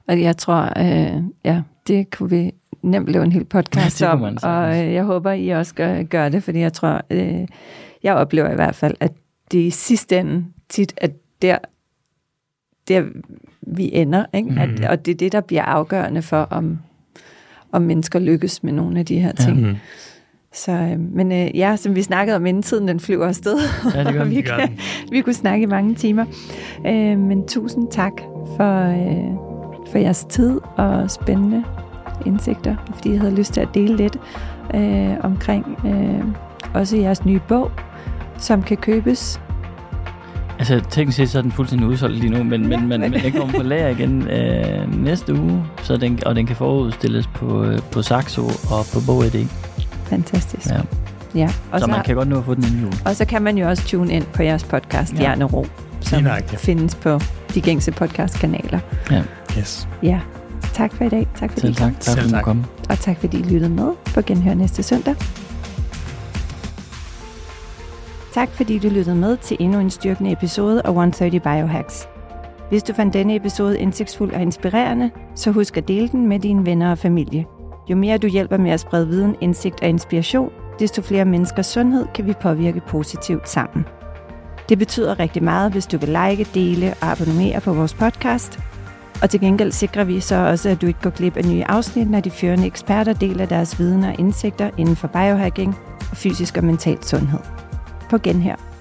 og jeg tror, øh, ja, det kunne vi nemt lave en hel podcast ja, om, og øh, jeg håber, I også gør, gør det, fordi jeg tror, øh, jeg oplever i hvert fald, at det i sidste ende tit er der, der vi ender, ikke? Mm. At, og det er det, der bliver afgørende for, om, om mennesker lykkes med nogle af de her ting. Mm. Så, øh, men øh, ja, som vi snakkede om inden tiden, den flyver afsted. Ja, det gør vi, kan, vi kunne snakke i mange timer. Øh, men tusind tak for, øh, for jeres tid og spændende indsigter, fordi jeg havde lyst til at dele lidt øh, omkring øh, også jeres nye bog, som kan købes Altså, teknisk set så er den fuldstændig udsolgt lige nu, men, ja, men, men, men den kommer på lager igen øh, næste uge, så den, og den kan forudstilles på, øh, på Saxo og på Bog.ed. Fantastisk. Ja. Ja. Og så, så man kan godt nå at få den inden jul. Og så kan man jo også tune ind på jeres podcast, ja. Ro, som findes på de gængse podcastkanaler. Ja. Yes. Ja. Tak for i dag. Tak fordi Selv tak. Tak fordi du kom. Og tak fordi I lyttede med på Genhør næste søndag. Tak fordi du lyttede med til endnu en styrkende episode af 130 Biohacks. Hvis du fandt denne episode indsigtsfuld og inspirerende, så husk at dele den med dine venner og familie. Jo mere du hjælper med at sprede viden, indsigt og inspiration, desto flere menneskers sundhed kan vi påvirke positivt sammen. Det betyder rigtig meget, hvis du vil like, dele og abonnere på vores podcast. Og til gengæld sikrer vi så også, at du ikke går glip af nye afsnit, når de førende eksperter deler deres viden og indsigter inden for biohacking og fysisk og mental sundhed. På genhør.